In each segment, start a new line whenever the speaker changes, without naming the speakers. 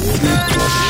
Sleep Crusher.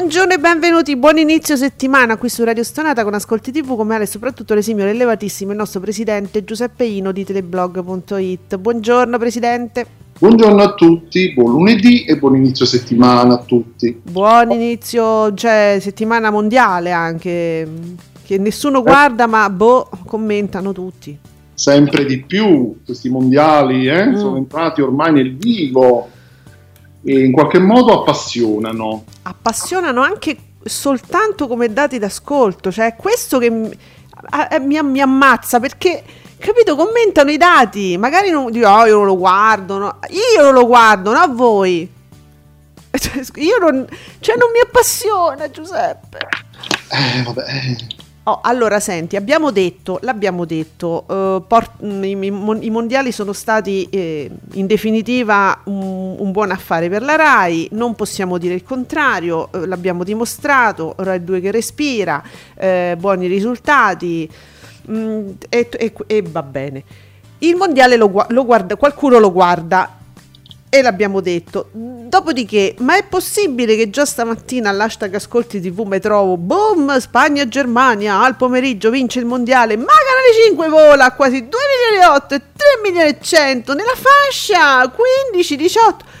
Buongiorno e benvenuti, buon inizio settimana qui su Radio Stonata con Ascolti TV come Ale e soprattutto l'esimio e elevatissimo il nostro presidente Giuseppe Ino di teleblog.it. Buongiorno presidente.
Buongiorno a tutti, buon lunedì e buon inizio settimana a tutti.
Buon inizio, cioè settimana mondiale anche, che nessuno guarda ma boh, commentano tutti.
Sempre di più questi mondiali eh, mm. sono entrati ormai nel vivo in qualche modo appassionano.
Appassionano anche soltanto come dati d'ascolto, cioè è questo che mi, mi, mi ammazza perché capito commentano i dati magari non dico oh, io non lo guardo no. io non lo guardo no a voi cioè, io non cioè non mi appassiona Giuseppe
eh vabbè eh.
Oh, allora, senti, abbiamo detto, l'abbiamo detto, uh, port- i, i, i, mondiali sono stati eh, in definitiva un, un, buon affare per la RAI, non possiamo dire il contrario, uh, l'abbiamo dimostrato, RAI 2 che respira, eh, buoni risultati mh, mm, e, e, e, va bene. Il mondiale lo, lo guarda, qualcuno lo guarda, e l'abbiamo detto. Dopodiché, ma è possibile che già stamattina all'hashtag Ascolti TV mi trovo boom, Spagna-Germania al pomeriggio vince il mondiale, ma Canale 5 vola a quasi 2 milioni e 8 e 3 milioni e 100 nella fascia 15-18.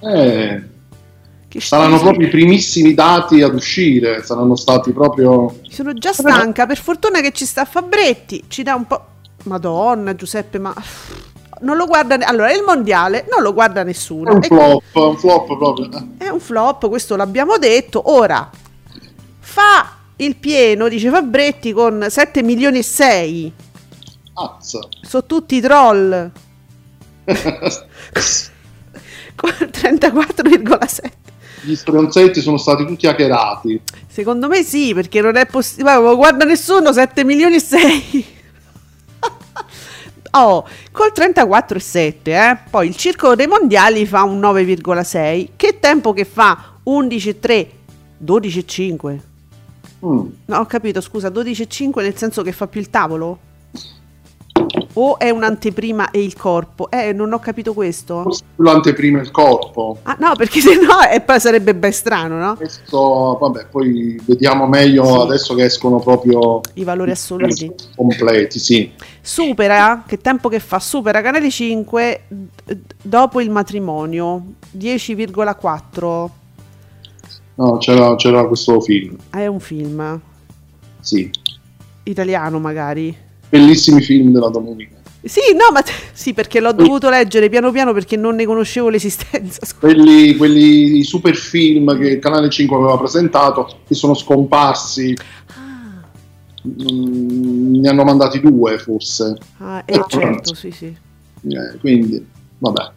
Eh, saranno proprio i primissimi dati ad uscire, saranno stati proprio...
Sono già stanca, per fortuna che ci sta Fabretti, ci dà un po'... Madonna Giuseppe, ma non lo guarda. Allora, il mondiale non lo guarda nessuno.
È un flop, è un flop proprio.
È un flop, questo l'abbiamo detto. Ora fa il pieno, dice Fabretti, con 7 milioni e 6.
Azza.
Sono tutti troll. con 34,7
gli stronzetti sono stati tutti hackerati.
Secondo me sì, perché non è possibile. Guarda nessuno, 7 milioni e 6. Oh, col 34,7, eh? Poi il circolo dei mondiali fa un 9,6. Che tempo che fa? 11,3, 12,5. Mm. No, ho capito, scusa, 12,5 nel senso che fa più il tavolo? O è un'anteprima e il corpo? Eh, non ho capito questo.
Forse l'anteprima e il corpo.
Ah, no, perché se no e poi sarebbe ben strano, no?
Questo, vabbè, poi vediamo meglio sì. adesso che escono proprio
i valori assoluti
completi, sì.
Supera, che tempo che fa? Supera Canale 5 dopo il matrimonio, 10,4.
No, c'era, c'era questo film.
Ah, è un film?
Sì.
Italiano magari?
Bellissimi film della domenica.
Sì, no, ma sì, perché l'ho dovuto leggere piano piano perché non ne conoscevo l'esistenza.
Quelli, quelli super film che il Canale 5 aveva presentato, che sono scomparsi. Ah. Mm, ne hanno mandati due, forse.
Ah, eh, certo, sì, sì.
Eh, quindi, vabbè.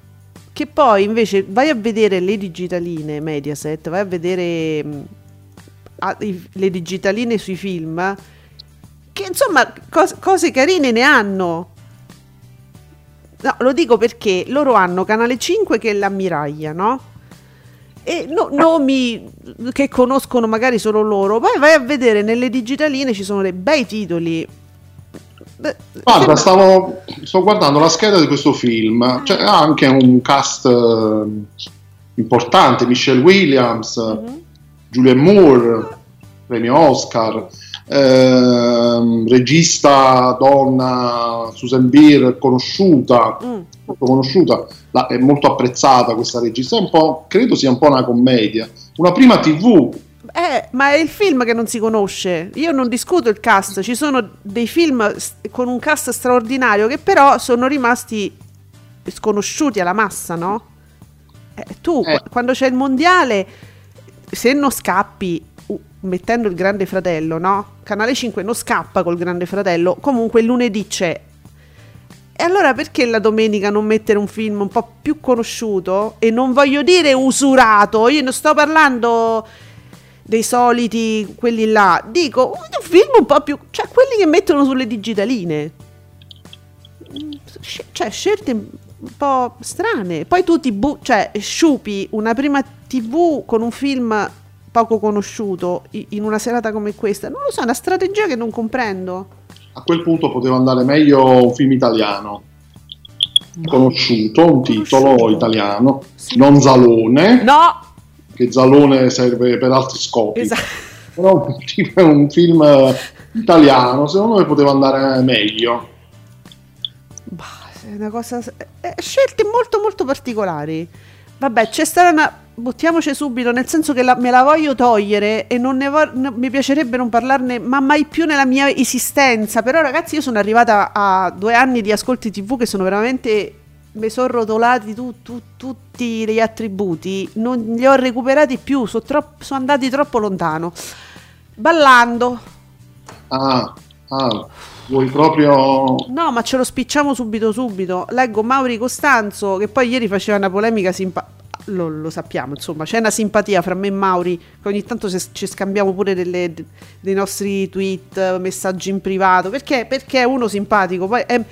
Che poi invece vai a vedere le digitaline Mediaset, vai a vedere mh, mm, le digitaline sui film che insomma cos- cose carine ne hanno. No, lo dico perché loro hanno Canale 5 che è l'ammiraglia, no? E no, nomi che conoscono magari solo loro. Poi vai a vedere nelle digitaline ci sono dei bei titoli.
Guarda, stavo, sto guardando la scheda di questo film. C'è anche un cast uh, importante: Michelle Williams, mm-hmm. Julian Moore, premio Oscar. Ehm, regista donna Susan Beer, conosciuta, mm. molto conosciuta, la, è molto apprezzata questa regista, è un po', credo sia un po' una commedia. Una prima TV
eh, ma è il film che non si conosce. Io non discuto il cast, ci sono dei film con un cast straordinario che però sono rimasti sconosciuti alla massa, no? Eh, tu eh. quando c'è il mondiale, se non scappi mettendo il Grande Fratello, no? Canale 5 non scappa col Grande Fratello, comunque lunedì c'è. E allora perché la domenica non mettere un film un po' più conosciuto? E non voglio dire usurato, io non sto parlando dei soliti quelli là. Dico, un film un po' più... cioè quelli che mettono sulle digitaline. Cioè, scelte un po' strane. Poi tu ti bu- cioè, sciupi una prima TV con un film poco conosciuto in una serata come questa. Non lo so, è una strategia che non comprendo.
A quel punto poteva andare meglio un film italiano conosciuto, un titolo conosciuto. italiano, sì. non Zalone.
No,
che Zalone serve per altri scopi. Esatto. Però è un film italiano, secondo me poteva andare meglio.
Bah, è una cosa... È scelte molto molto particolari. Vabbè, c'è stata una... Buttiamoci subito, nel senso che la, me la voglio togliere e non ne vo- no, mi piacerebbe non parlarne, ma mai più nella mia esistenza. Però, ragazzi, io sono arrivata a due anni di ascolti TV che sono veramente mi sono rotolati tu, tu, tutti gli attributi, non li ho recuperati più, sono, sono andati troppo lontano. Ballando.
Ah, ah, vuoi proprio...
No, ma ce lo spicciamo subito subito. Leggo Mauri Costanzo, che poi ieri faceva una polemica simpatica. Lo, lo, sappiamo, insomma, c'è una simpatia fra me e Mauri, che ogni tanto ci scambiamo pure delle, dei nostri tweet, messaggi in privato, perché? Perché è uno simpatico, poi è,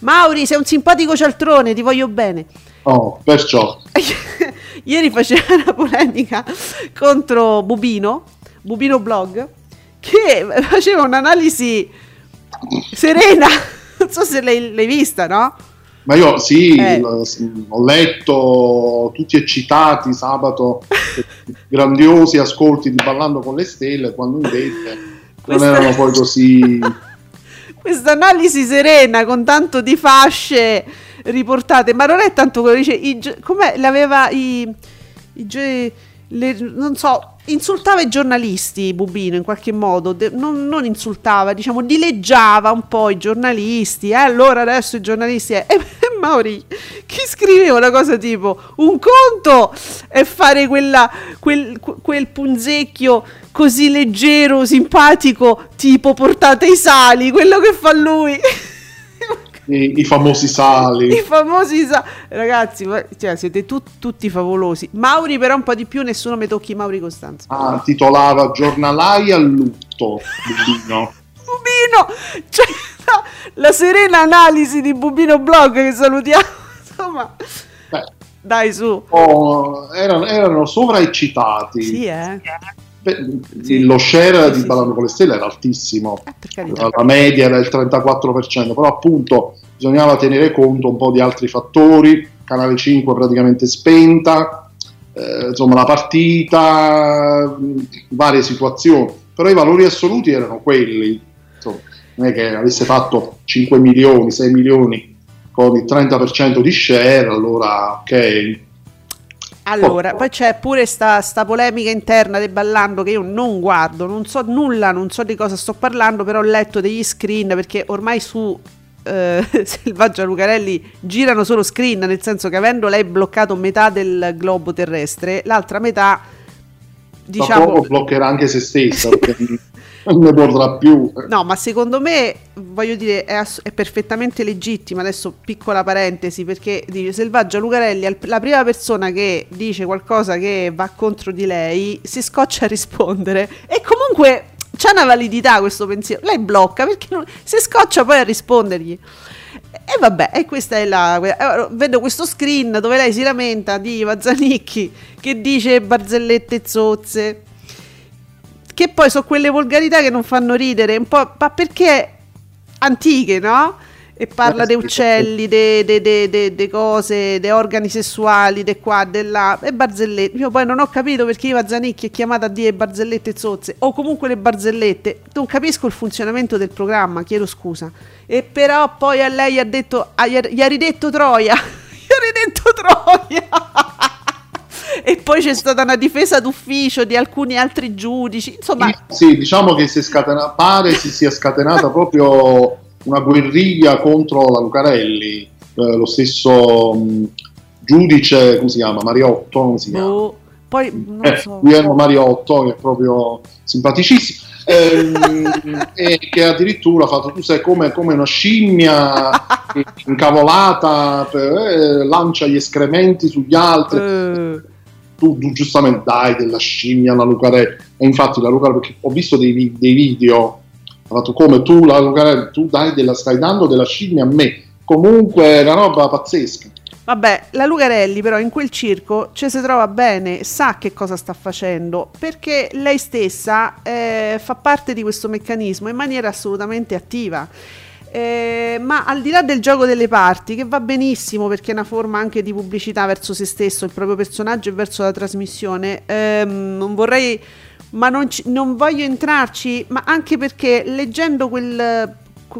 Mauri, sei un simpatico cialtrone, ti voglio bene.
Oh, perciò.
Ieri faceva una polemica contro Bubino, Bubino Blog, che faceva un'analisi serena. Non so se l'hai, l'hai vista, no?
Ma io sì, eh. ho letto tutti eccitati sabato, grandiosi ascolti di Ballando con le Stelle, quando invece non erano poi così
questa analisi serena con tanto di fasce riportate, ma non è tanto quello che dice, i, come l'aveva i, i le, non so, insultava i giornalisti Bubino in qualche modo, de, non, non, insultava, diciamo, dileggiava un po' i giornalisti, eh, allora adesso i giornalisti... Eh, e Mauri, chi scriveva una cosa tipo, un conto è fare quella, quel, quel punzecchio così leggero, simpatico, tipo portate i sali, quello che fa lui.
I, i, famosi sali.
I famosi sali. Ragazzi, cioè, siete tu, tutti favolosi. Mauri però un po' di più, nessuno mi tocchi Mauri Costanzo.
Ah, titolava Giornalai a lutto, Bubino.
Bubino! Cioè, no, la serena analisi di Bubino Blog che salutiamo. Insomma... Beh, dai su.
Oh, erano, erano sovraeccitati.
Sì, eh.
Sì. Lo share sì, di Ballando con le Stelle era altissimo, eh, la media era il 34%, però appunto bisognava tenere conto un po' di altri fattori, Canale 5 praticamente spenta, eh, insomma la partita, varie situazioni, però i valori assoluti erano quelli, insomma, non è che avesse fatto 5 milioni, 6 milioni con il 30% di share, allora ok,
allora, oh. poi c'è pure sta, sta, polemica interna del ballando che io non guardo, non so nulla, non so di cosa sto parlando, però ho letto degli screen perché ormai su eh, Selvaggia Lucarelli girano solo screen, nel senso che avendo lei bloccato metà del globo terrestre, l'altra metà
diciamo bloccherà anche se stessa non ne potrà più.
No, ma secondo me, voglio dire, è, ass- è, perfettamente legittima. Adesso, piccola parentesi, perché dice Selvaggia Lucarelli, la prima persona che dice qualcosa che va contro di lei, si scoccia a rispondere. E comunque c'è una validità questo pensiero. Lei blocca perché non, si scoccia poi a rispondergli. E vabbè, e questa è la. Vedo questo screen dove lei si lamenta di Mazzanicchi che dice barzellette zozze che poi sono quelle volgarità che non fanno ridere, un po', ma perché antiche, no? e parla di uccelli, di cose, di organi sessuali, di qua, di là, e barzellette. Io poi non ho capito perché io a Zanicchi è chiamata a dire barzellette zozze, o comunque le barzellette. Non capisco il funzionamento del programma, chiedo scusa. E però poi a lei ha detto, gli ha ridetto Troia, gli ha ridetto Troia. E poi c'è stata una difesa d'ufficio di alcuni altri giudici. Insomma,
sì, diciamo che si è scatenata, pare si sia scatenata proprio una guerriglia contro la Lucarelli, eh, lo stesso mh, giudice, come si chiama? Mariotto, come si chiama? Oh,
poi non eh, so.
Guillermo Mariotto, che è proprio simpaticissimo. Ehm, e che addirittura ha fatto tu sei come, come una scimmia incavolata per, eh, lancia gli escrementi sugli altri uh. Tu, tu, giustamente dai della scimmia alla Lucarelli e infatti la Lucarelli perché ho visto dei, dei video ha fatto come tu, la, tu dai della, stai dando della scimmia a me. Comunque è una roba pazzesca.
Vabbè, la Lucarelli però in quel circo ci si trova bene, sa che cosa sta facendo, perché lei stessa eh, fa parte di questo meccanismo in maniera assolutamente attiva. Eh, ma al di là del gioco delle parti, che va benissimo perché è una forma anche di pubblicità verso se stesso, il proprio personaggio e verso la trasmissione, ehm, non vorrei ma non, ci, non voglio entrarci, ma anche perché leggendo quel,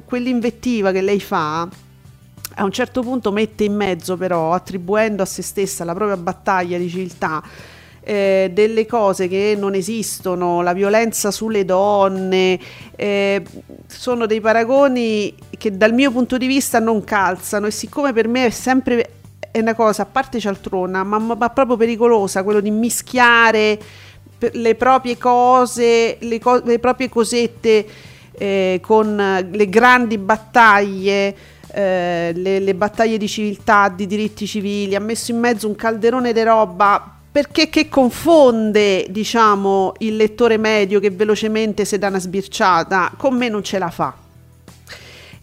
quell'invettiva che lei fa, a un certo punto mette in mezzo però, attribuendo a se stessa la propria battaglia di civiltà, eh, delle cose che non esistono, la violenza sulle donne, eh, sono dei paragoni che dal mio punto di vista non calzano e siccome per me è sempre è una cosa, a parte cialtrona, ma, ma proprio pericolosa, quello di mischiare le proprie cose, le, co- le proprie cosette eh, con le grandi battaglie, eh, le, le, battaglie di civiltà, di diritti civili, ha messo in mezzo un calderone di roba perché che confonde diciamo il lettore medio che velocemente si dà una sbirciata, con me non ce la fa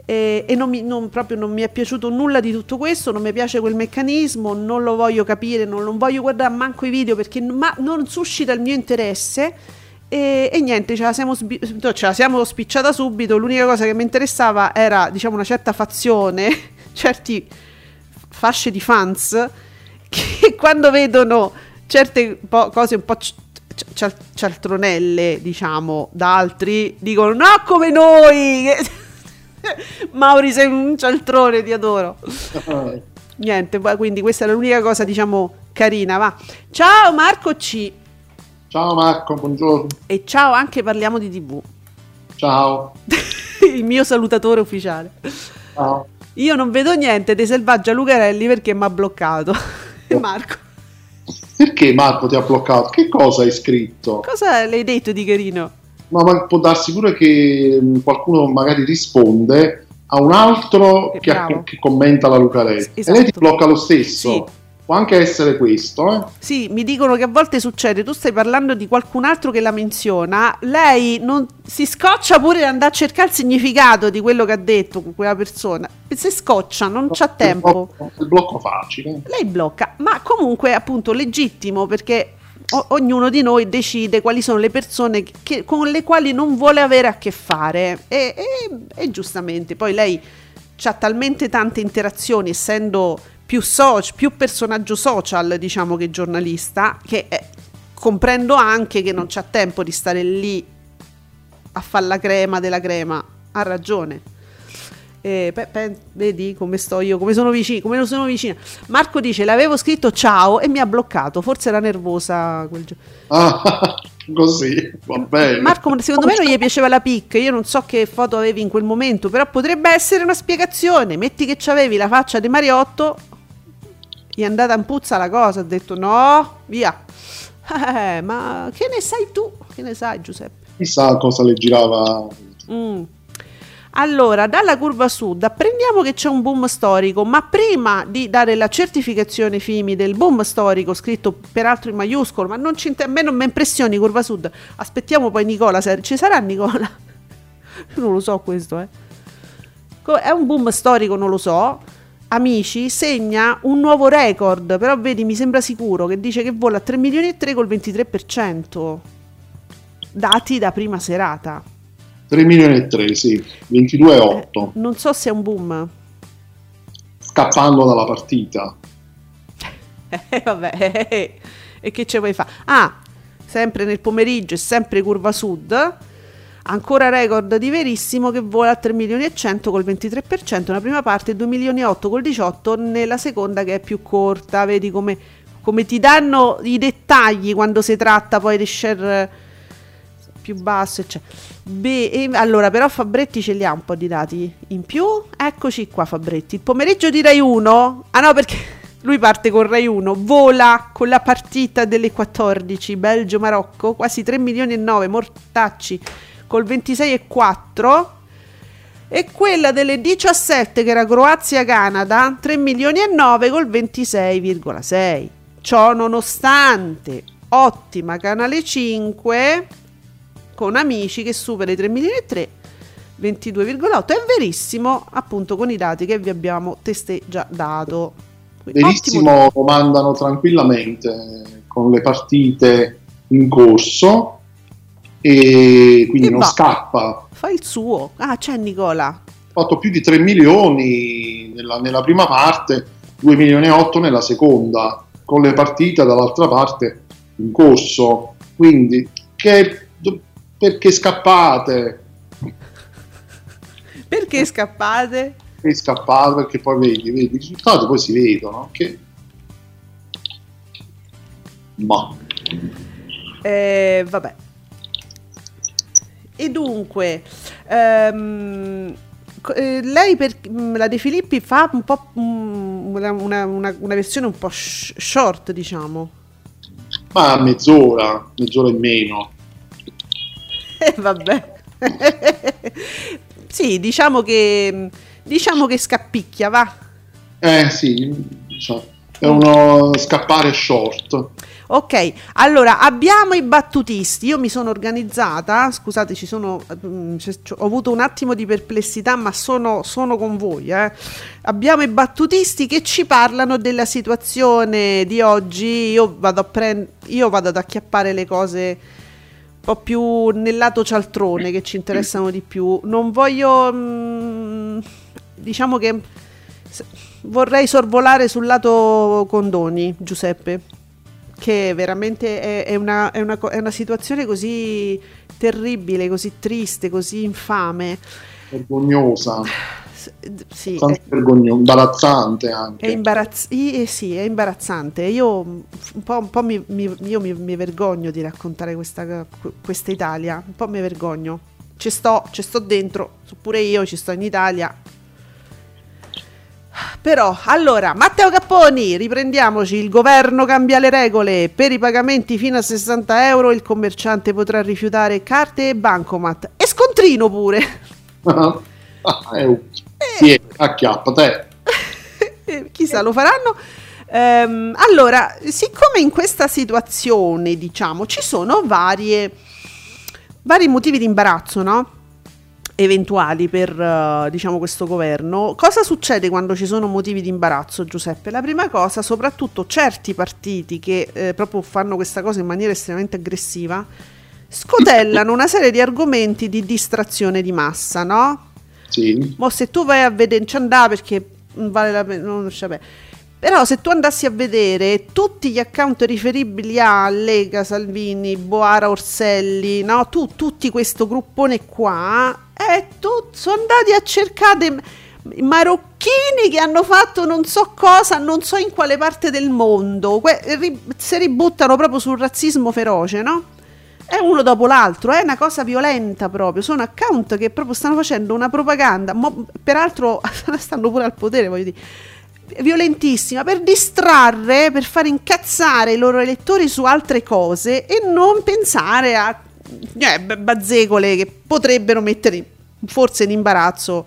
e, e non, mi, non, proprio non mi è piaciuto nulla di tutto questo, non mi piace quel meccanismo, non lo voglio capire, non, non voglio guardare manco i video perché ma, non suscita il mio interesse. E, e, niente, ce la, siamo ce la siamo spicciata subito. L'unica cosa che mi interessava era, diciamo, una certa fazione, certi fasce di fans che quando vedono certe po- cose un po' c- c- cialtronelle, diciamo, da altri, dicono no come noi. Mauri sei un cialtrone, ti adoro. Niente, quindi questa è l'unica cosa, diciamo, carina, va. Ciao Marco C.
Ciao Marco, buongiorno.
E ciao, anche parliamo di TV.
Ciao.
Il mio salutatore ufficiale.
Ciao.
Io non vedo niente dei Selvaggia Lucarelli perché mi ha bloccato. Oh. Marco.
Perché Marco ti ha bloccato? Che cosa hai scritto?
Cosa le hai detto di carino?
ma, ma può darsi pure che mm, qualcuno magari risponde a un altro che, ha, che, commenta la Lucarelli esatto. e lei ti esatto. blocca lo stesso. Sì. Può anche essere questo. Eh?
Sì, mi dicono che a volte succede, tu stai parlando di qualcun altro che la menziona, lei non, si scoccia pure di andare a cercare il significato di quello che ha detto quella persona. Se scoccia, non no, c'ha tempo. Il
blocco, il blocco facile.
Lei blocca, ma comunque appunto legittimo perché o- ognuno di noi decide quali sono le persone che, con le quali non vuole avere a che fare e, e, e giustamente poi lei ha talmente tante interazioni essendo più, soci, più personaggio social diciamo che giornalista che eh, comprendo anche che non c'ha tempo di stare lì a fare la crema della crema ha ragione eh, pe, pe, vedi come sto io, come sono vicino, come non sono vicina. Marco dice: L'avevo scritto ciao e mi ha bloccato. Forse era nervosa quel giorno.
Ah, così va bene.
Marco, secondo me non gli piaceva la pic. Io non so che foto avevi in quel momento, però potrebbe essere una spiegazione. Metti che c'avevi la faccia di Mariotto, gli è andata in puzza la cosa. Ha detto: No, via. Eh, ma che ne sai tu? Che ne sai, Giuseppe?
Chissà cosa le girava.
Mm. Allora, dalla curva sud apprendiamo che c'è un boom storico, ma prima di dare la certificazione FIMI del boom storico, scritto peraltro in maiuscolo, ma non ci, a me non mi impressioni curva sud, aspettiamo poi Nicola, ci sarà Nicola? non lo so questo, eh. È un boom storico, non lo so. Amici, segna un nuovo record, però vedi, mi sembra sicuro che dice che vola a 3 milioni e 3 col 23%. Dati da prima serata.
3 milioni e 3, sì, 22,8. Eh,
non so se è un boom.
scappando dalla partita.
Eh, vabbè, eh, e che ce vuoi fare? Ah, sempre nel pomeriggio e sempre curva sud, ancora record di Verissimo che vola a 3 milioni e 100 col 23% nella prima parte e 2 milioni e 8 col 18 nella seconda che è più corta, vedi come, come ti danno i dettagli quando si tratta poi di share più basso eccetera. Beh, allora però Fabretti ce li ha un po' di dati in più, eccoci qua Fabretti, il pomeriggio di Rai 1, ah no perché lui parte con Rai 1, vola con la partita delle 14, Belgio-Marocco, quasi 3 milioni e 9, Mortacci col 26,4 e quella delle 17 che era Croazia-Canada 3 milioni e 9 col 26,6 ciò nonostante ottima Canale 5 con amici che supera i 3 milioni e 3 22,8 è verissimo appunto con i dati che vi abbiamo testé già dato
Verissimo comandano tranquillamente con le partite in corso e quindi e non va. scappa.
Fa il suo. Ah, c'è Nicola. Ha
fatto più di 3 milioni nella, nella prima parte, 2 milioni e 8 nella seconda, con le partite dall'altra parte in corso. Quindi, che, perché scappate?
Perché scappate?
è scappato perché poi vedi, vedi i risultati poi si vedono che ma
eh, vabbè e dunque ehm, eh, lei per mm, la De Filippi fa un po' mm, una, una, una, versione un po' sh- short diciamo
ma mezz'ora mezz'ora in meno
e eh, vabbè sì diciamo che Diciamo che scappicchia, va.
Eh sì, diciamo, è uno scappare short.
Ok, allora abbiamo i battutisti. Io mi sono organizzata. Scusate, ci sono, mm, ho avuto un attimo di perplessità, ma sono, sono con voi. Eh. Abbiamo i battutisti che ci parlano della situazione di oggi. Io vado, prend- io vado ad acchiappare le cose un po' più nel lato cialtrone che ci interessano di più. Non voglio. Mh, mm, diciamo che vorrei sorvolare sul lato condoni, Giuseppe, che veramente è, è, una, è, una, è una situazione così terribile, così triste, così infame.
Vergognosa. Sì, è, vergognoso, imbarazzante anche.
È, imbarazz- eh, sì, è imbarazzante. Io un po', un po mi, mi, io mi, mi, vergogno di raccontare questa, questa Italia, un po' mi vergogno. Ci sto, ci sto dentro, pure io ci sto in Italia, però, allora, Matteo Capponi, riprendiamoci, il governo cambia le regole, per i pagamenti fino a 60 euro il commerciante potrà rifiutare carte e bancomat, e scontrino pure.
ah, eh, sì, acchiappa te.
Eh, chissà, lo faranno? Ehm, allora, siccome in questa situazione, diciamo, ci sono varie, vari motivi di imbarazzo, no? Eventuali per uh, diciamo questo governo. Cosa succede quando ci sono motivi di imbarazzo, Giuseppe? La prima cosa, soprattutto certi partiti che eh, proprio fanno questa cosa in maniera estremamente aggressiva, scotellano una serie di argomenti di distrazione di massa, no?
Sì.
Ma se tu vai a vedere, non ci andà perché vale la pena, non vabbè. Però se tu andassi a vedere tutti gli account riferibili a Lega, Salvini, Boara, Orselli, no? Tu, tutti questo gruppone qua, eh, sono andati a cercare marocchini che hanno fatto non so cosa, non so in quale parte del mondo, que- ri- si ributtano proprio sul razzismo feroce, no? È uno dopo l'altro, è una cosa violenta proprio. Sono account che proprio stanno facendo una propaganda, mo, peraltro stanno pure al potere, voglio dire violentissima per distrarre, per far incazzare i loro elettori su altre cose e non pensare a eh, bazzecole che potrebbero mettere forse in imbarazzo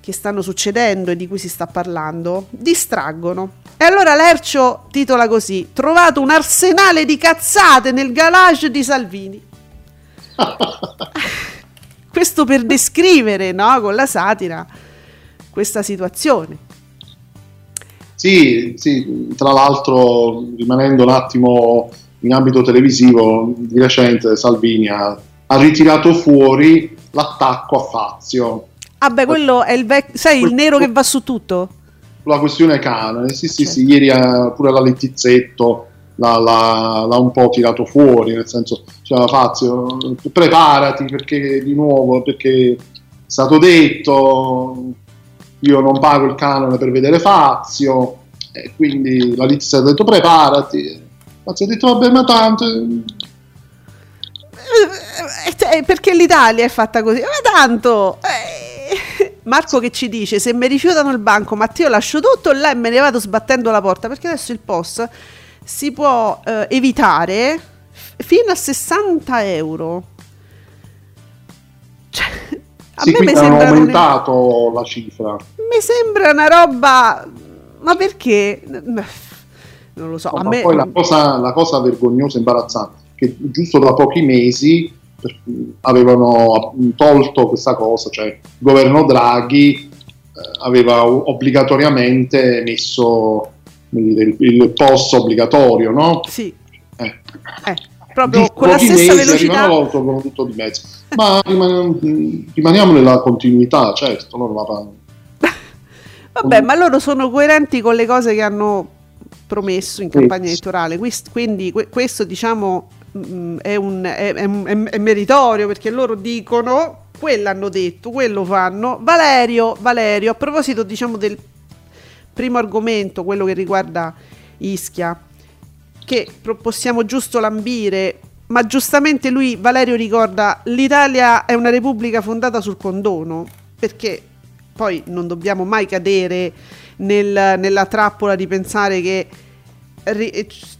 che stanno succedendo e di cui si sta parlando, distraggono. E allora Lercio titola così: Trovato un arsenale di cazzate nel garage di Salvini. Questo per descrivere, no, con la satira, questa situazione.
Sì, sì, tra l'altro rimanendo un attimo in ambito televisivo, di recente Salvini ha, ha ritirato fuori l'attacco a Fazio.
Ah beh, quello è il vecchio, sai, il nero che va su tutto?
sulla questione canone. Sì, sì, certo. sì, ieri eh, pure la Lettizzetto l'ha, l'ha, l'ha, un po' tirato fuori, nel senso, cioè, Fazio, preparati perché di nuovo, perché è stato detto, io non pago il canone per vedere Fazio, e quindi la Lizia ha detto preparati. Fazio ha detto vabbè ma tanto...
Eh, eh, perché l'Italia è fatta così, ma tanto... Eh. Marco che ci dice se mi rifiutano il banco Matteo lascio tutto là e me ne vado sbattendo la porta perché adesso il POS si può eh, evitare fino a 60 euro
sì, me mi sembra aumentato un... la cifra
mi sembra una roba ma perché non lo so
no,
a me...
poi la cosa, la cosa vergognosa e imbarazzante che giusto da pochi mesi avevano tolto questa cosa, cioè il governo Draghi eh, aveva obbligatoriamente messo dire, il post obbligatorio, no?
Sì. Eh. Eh, proprio con la stessa velocità.
l'autoprodotto di mezzo. Ma rimaniamo, rimaniamo nella continuità, certo, loro la
Vabbè, ma loro sono coerenti con le cose che hanno promesso in campagna elettorale, quindi questo diciamo Mm, è, un, è, è, è, meritorio perché loro dicono, quello hanno detto, quello fanno. Valerio, Valerio, a proposito diciamo del primo argomento, quello che riguarda Ischia, che possiamo giusto lambire, ma giustamente lui, Valerio, ricorda l'Italia è una repubblica fondata sul condono, perché poi non dobbiamo mai cadere nel, nella trappola di pensare che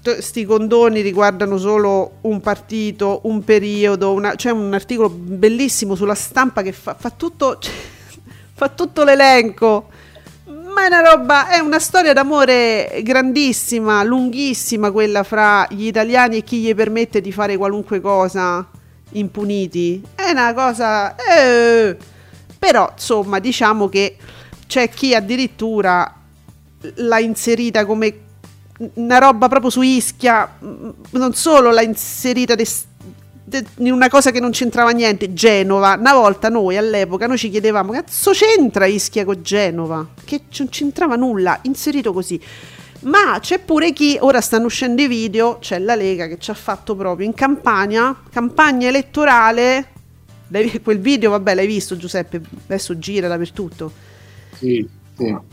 questi condoni riguardano solo un partito, un periodo, una, c'è un articolo bellissimo sulla stampa che fa, fa, tutto, fa tutto l'elenco. Ma è una roba, è una storia d'amore grandissima, lunghissima quella fra gli italiani e chi gli permette di fare qualunque cosa impuniti. È una cosa... Eh, però insomma diciamo che c'è chi addirittura l'ha inserita come una roba proprio su Ischia, mm, non solo l'ha inserita de, de, in una cosa che non c'entrava niente, Genova. Una volta noi all'epoca noi ci chiedevamo, cazzo c'entra Ischia con Genova? Che non c'entrava nulla, inserito così. Ma c'è pure chi, ora stanno uscendo i video, c'è la Lega che ci ha fatto proprio in campagna, campagna elettorale, quel video vabbè l'hai visto Giuseppe, adesso gira dappertutto.
Sì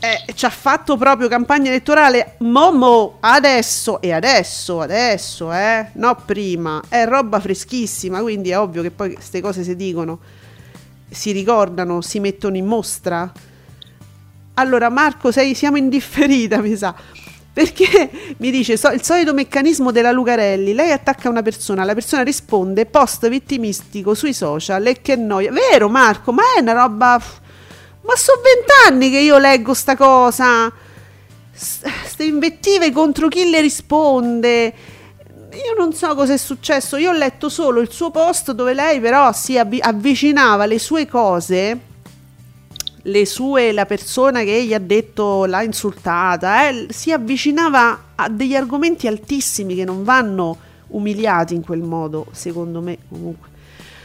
Eh, ci ha fatto proprio campagna elettorale Momo adesso e adesso, adesso, eh, no prima, è roba freschissima, quindi è ovvio che poi queste cose si dicono, si ricordano, si mettono in mostra. Allora Marco, sei, siamo indifferita, mi sa. Perché mi dice so, il solito meccanismo della Lucarelli, lei attacca una persona, la persona risponde post vittimistico sui social e che noia. Vero Marco, ma è una roba ma sono vent'anni che io leggo sta cosa. Ste invettive contro chi le risponde. Io non so cosa è successo. Io ho letto solo il suo post dove lei però si avvicinava alle sue cose. Le sue, la persona che gli ha detto l'ha insultata, eh, si avvicinava a degli argomenti altissimi che non vanno umiliati in quel modo, secondo me comunque.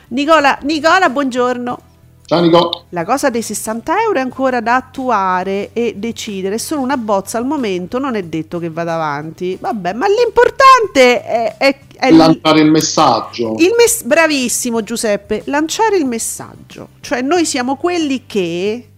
Nicola, Nicola, buongiorno.
Ciao Nico.
La cosa dei 60 euro è ancora da attuare e decidere, solo una bozza al momento, non è detto che vada avanti. Vabbè, ma l'importante è, è, è
lanciare il messaggio.
Il mes- bravissimo Giuseppe, lanciare il messaggio. Cioè noi siamo quelli che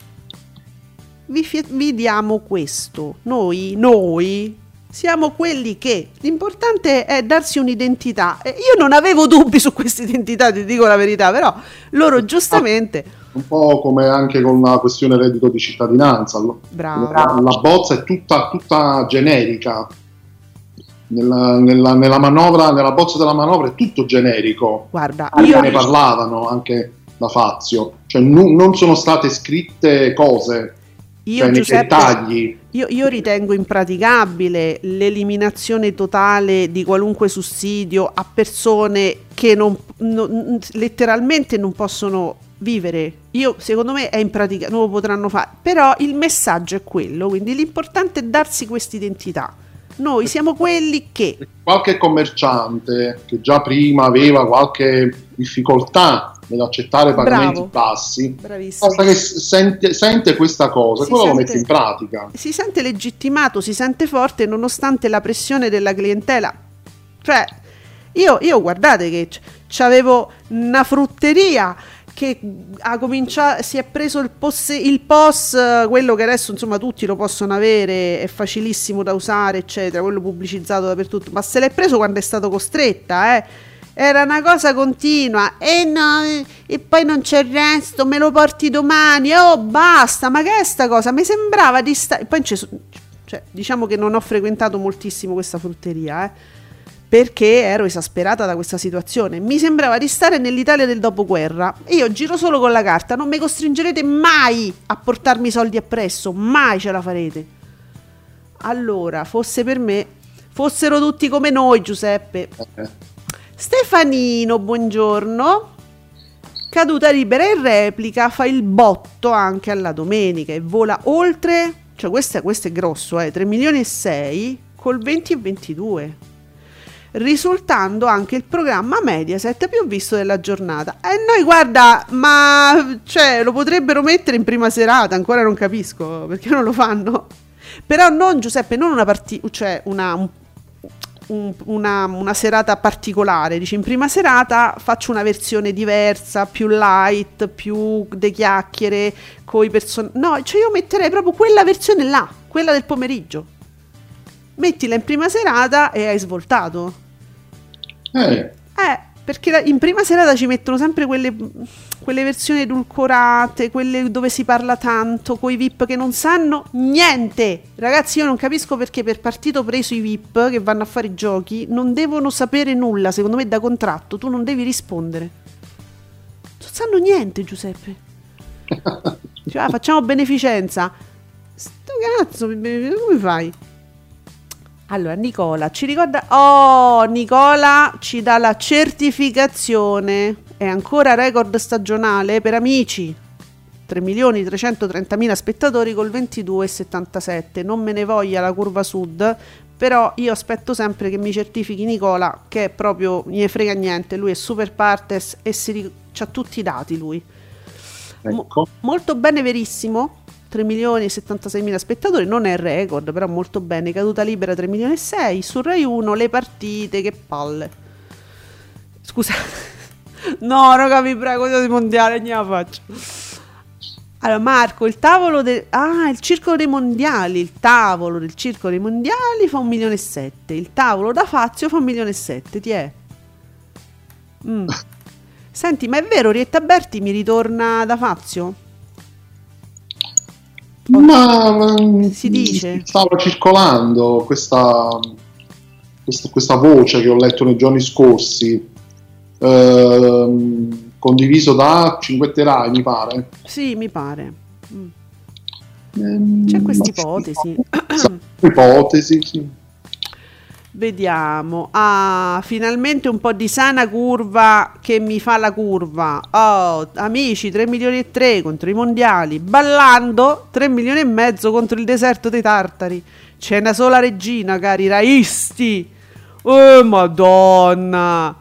vi, fi- vi diamo questo. Noi, noi siamo quelli che l'importante è darsi un'identità. Io non avevo dubbi su questa identità, ti dico la verità, però loro giustamente
un po' come anche con la questione reddito di cittadinanza.
Bravo.
La, la bozza è tutta, tutta generica. Nella, nella, nella, manovra, nella bozza della manovra è tutto generico.
Guarda,
io ne parlavano anche da Fazio, cioè n- non sono state scritte cose io, cioè, Giuseppe, dettagli.
Io, io, ritengo impraticabile l'eliminazione totale di qualunque sussidio a persone che non, non, letteralmente non possono vivere. Io, secondo me, è impraticabile, non lo potranno fare. Però il messaggio è quello, quindi l'importante è darsi questa identità. Noi siamo quelli che...
Qualche commerciante che già prima aveva qualche difficoltà nell'accettare pagamenti Bravo. bassi, Bravissimo. basta che sente, sente questa cosa e poi lo mette in pratica.
Si sente legittimato, si sente forte nonostante la pressione della clientela. Cioè, io, io guardate che avevo una frutteria che ha cominciato, si è preso il, POS, il POS, quello che adesso insomma tutti lo possono avere, è facilissimo da usare, eccetera, quello pubblicizzato dappertutto, ma se l'è preso quando è stato costretta, eh. Era una cosa continua, e no, e poi non c'è il resto, me lo porti domani, oh basta, ma che è sta cosa? Mi sembrava di stare... Poi cioè, diciamo che non ho frequentato moltissimo questa frutteria, eh perché ero esasperata da questa situazione. Mi sembrava di stare nell'Italia del dopoguerra. Io giro solo con la carta, non mi costringerete mai a portarmi i soldi appresso, mai ce la farete. Allora, fosse per me, fossero tutti come noi, Giuseppe. Okay. Stefanino, buongiorno. Caduta libera in replica, fa il botto anche alla domenica e vola oltre, cioè questo è, grosso, eh, 3 milioni e 6 col 20 e 22 risultando anche il programma Mediaset più visto della giornata. E noi guarda, ma cioè, lo potrebbero mettere in prima serata, ancora non capisco perché non lo fanno. Però non Giuseppe, non una partita, cioè una, un, una, una, serata particolare. Dici in prima serata faccio una versione diversa, più light, più de chiacchiere, con i personaggi. No, cioè io metterei proprio quella versione là, quella del pomeriggio. Mettila in prima serata e hai svoltato. Eh. eh perché in prima serata ci mettono sempre quelle, quelle, versioni edulcorate, quelle dove si parla tanto, con i VIP che non sanno niente. Ragazzi, io non capisco perché per partito preso i VIP che vanno a fare i giochi non devono sapere nulla, secondo me da contratto, tu non devi rispondere. Non sanno niente, Giuseppe. cioè, ah, facciamo beneficenza. Sto cazzo, come fai? Allora, Nicola ci ricorda. Oh, Nicola ci dà la certificazione. È ancora record stagionale per amici. 3.330.000 spettatori col 22,77. Non me ne voglia la curva sud, però io aspetto sempre che mi certifichi Nicola, che è proprio, ne frega niente, lui è super partes e si, ha tutti i dati lui. Ecco. Mo- molto bene, verissimo. 3 milioni e 76 mila spettatori, non è record, però molto bene, caduta libera 3 milioni e 6, su Rai 1 le partite, che palle. Scusa, no raga vi prego, io di mondiale, ne la faccio. Allora Marco, il tavolo del... Ah, il circolo dei mondiali, il tavolo del circolo dei mondiali fa 1 milione e 7, il tavolo da Fazio fa 1 milione e 7, ti è? Mm. Senti, ma è vero, Rietta Berti mi ritorna da Fazio?
Ma si dice stava circolando questa, questa, questa, voce che ho letto nei giorni scorsi, eh, condiviso da Cinquetterai, mi pare.
Sì, mi pare. Mm. C'è questa ipotesi.
Ipotesi, sì.
Vediamo. Ah, finalmente un po' di sana curva che mi fa la curva. Oh, amici, 3 milioni e 3 contro i mondiali. Ballando 3 milioni e mezzo contro il deserto dei tartari. C'è una sola regina, cari raisti. Oh, madonna.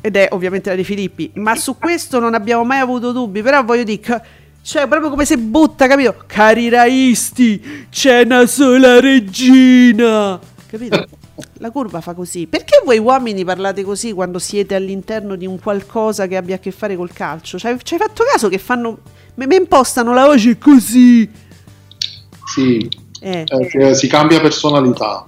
Ed è ovviamente la di Filippi. Ma su questo non abbiamo mai avuto dubbi. Però voglio dire... Cioè, proprio come se butta, capito? Cari raisti, c'è una sola regina. Capito? La curva fa così. Perché voi uomini parlate così quando siete all'interno di un qualcosa che abbia a che fare col calcio? Ci hai fatto caso che fanno. Mi impostano la voce così?
Sì, eh. Eh, si cambia personalità.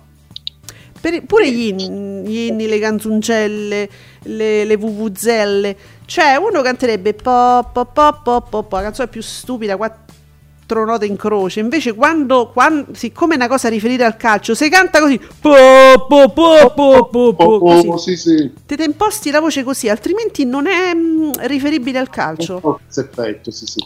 Per, pure gli inni, gli inni, le canzoncelle, le, le vuvuzelle. Cioè, uno canterebbe po po po po po, po la canzone più stupida, quattro note in croce. Invece, quando, quando siccome è una cosa riferita al calcio, si canta così. Po, po, po, po, po, po, così. Sì, sì. Te te imposti la voce così, altrimenti non è mh, mm, riferibile al calcio.
Effetto, sì, sì.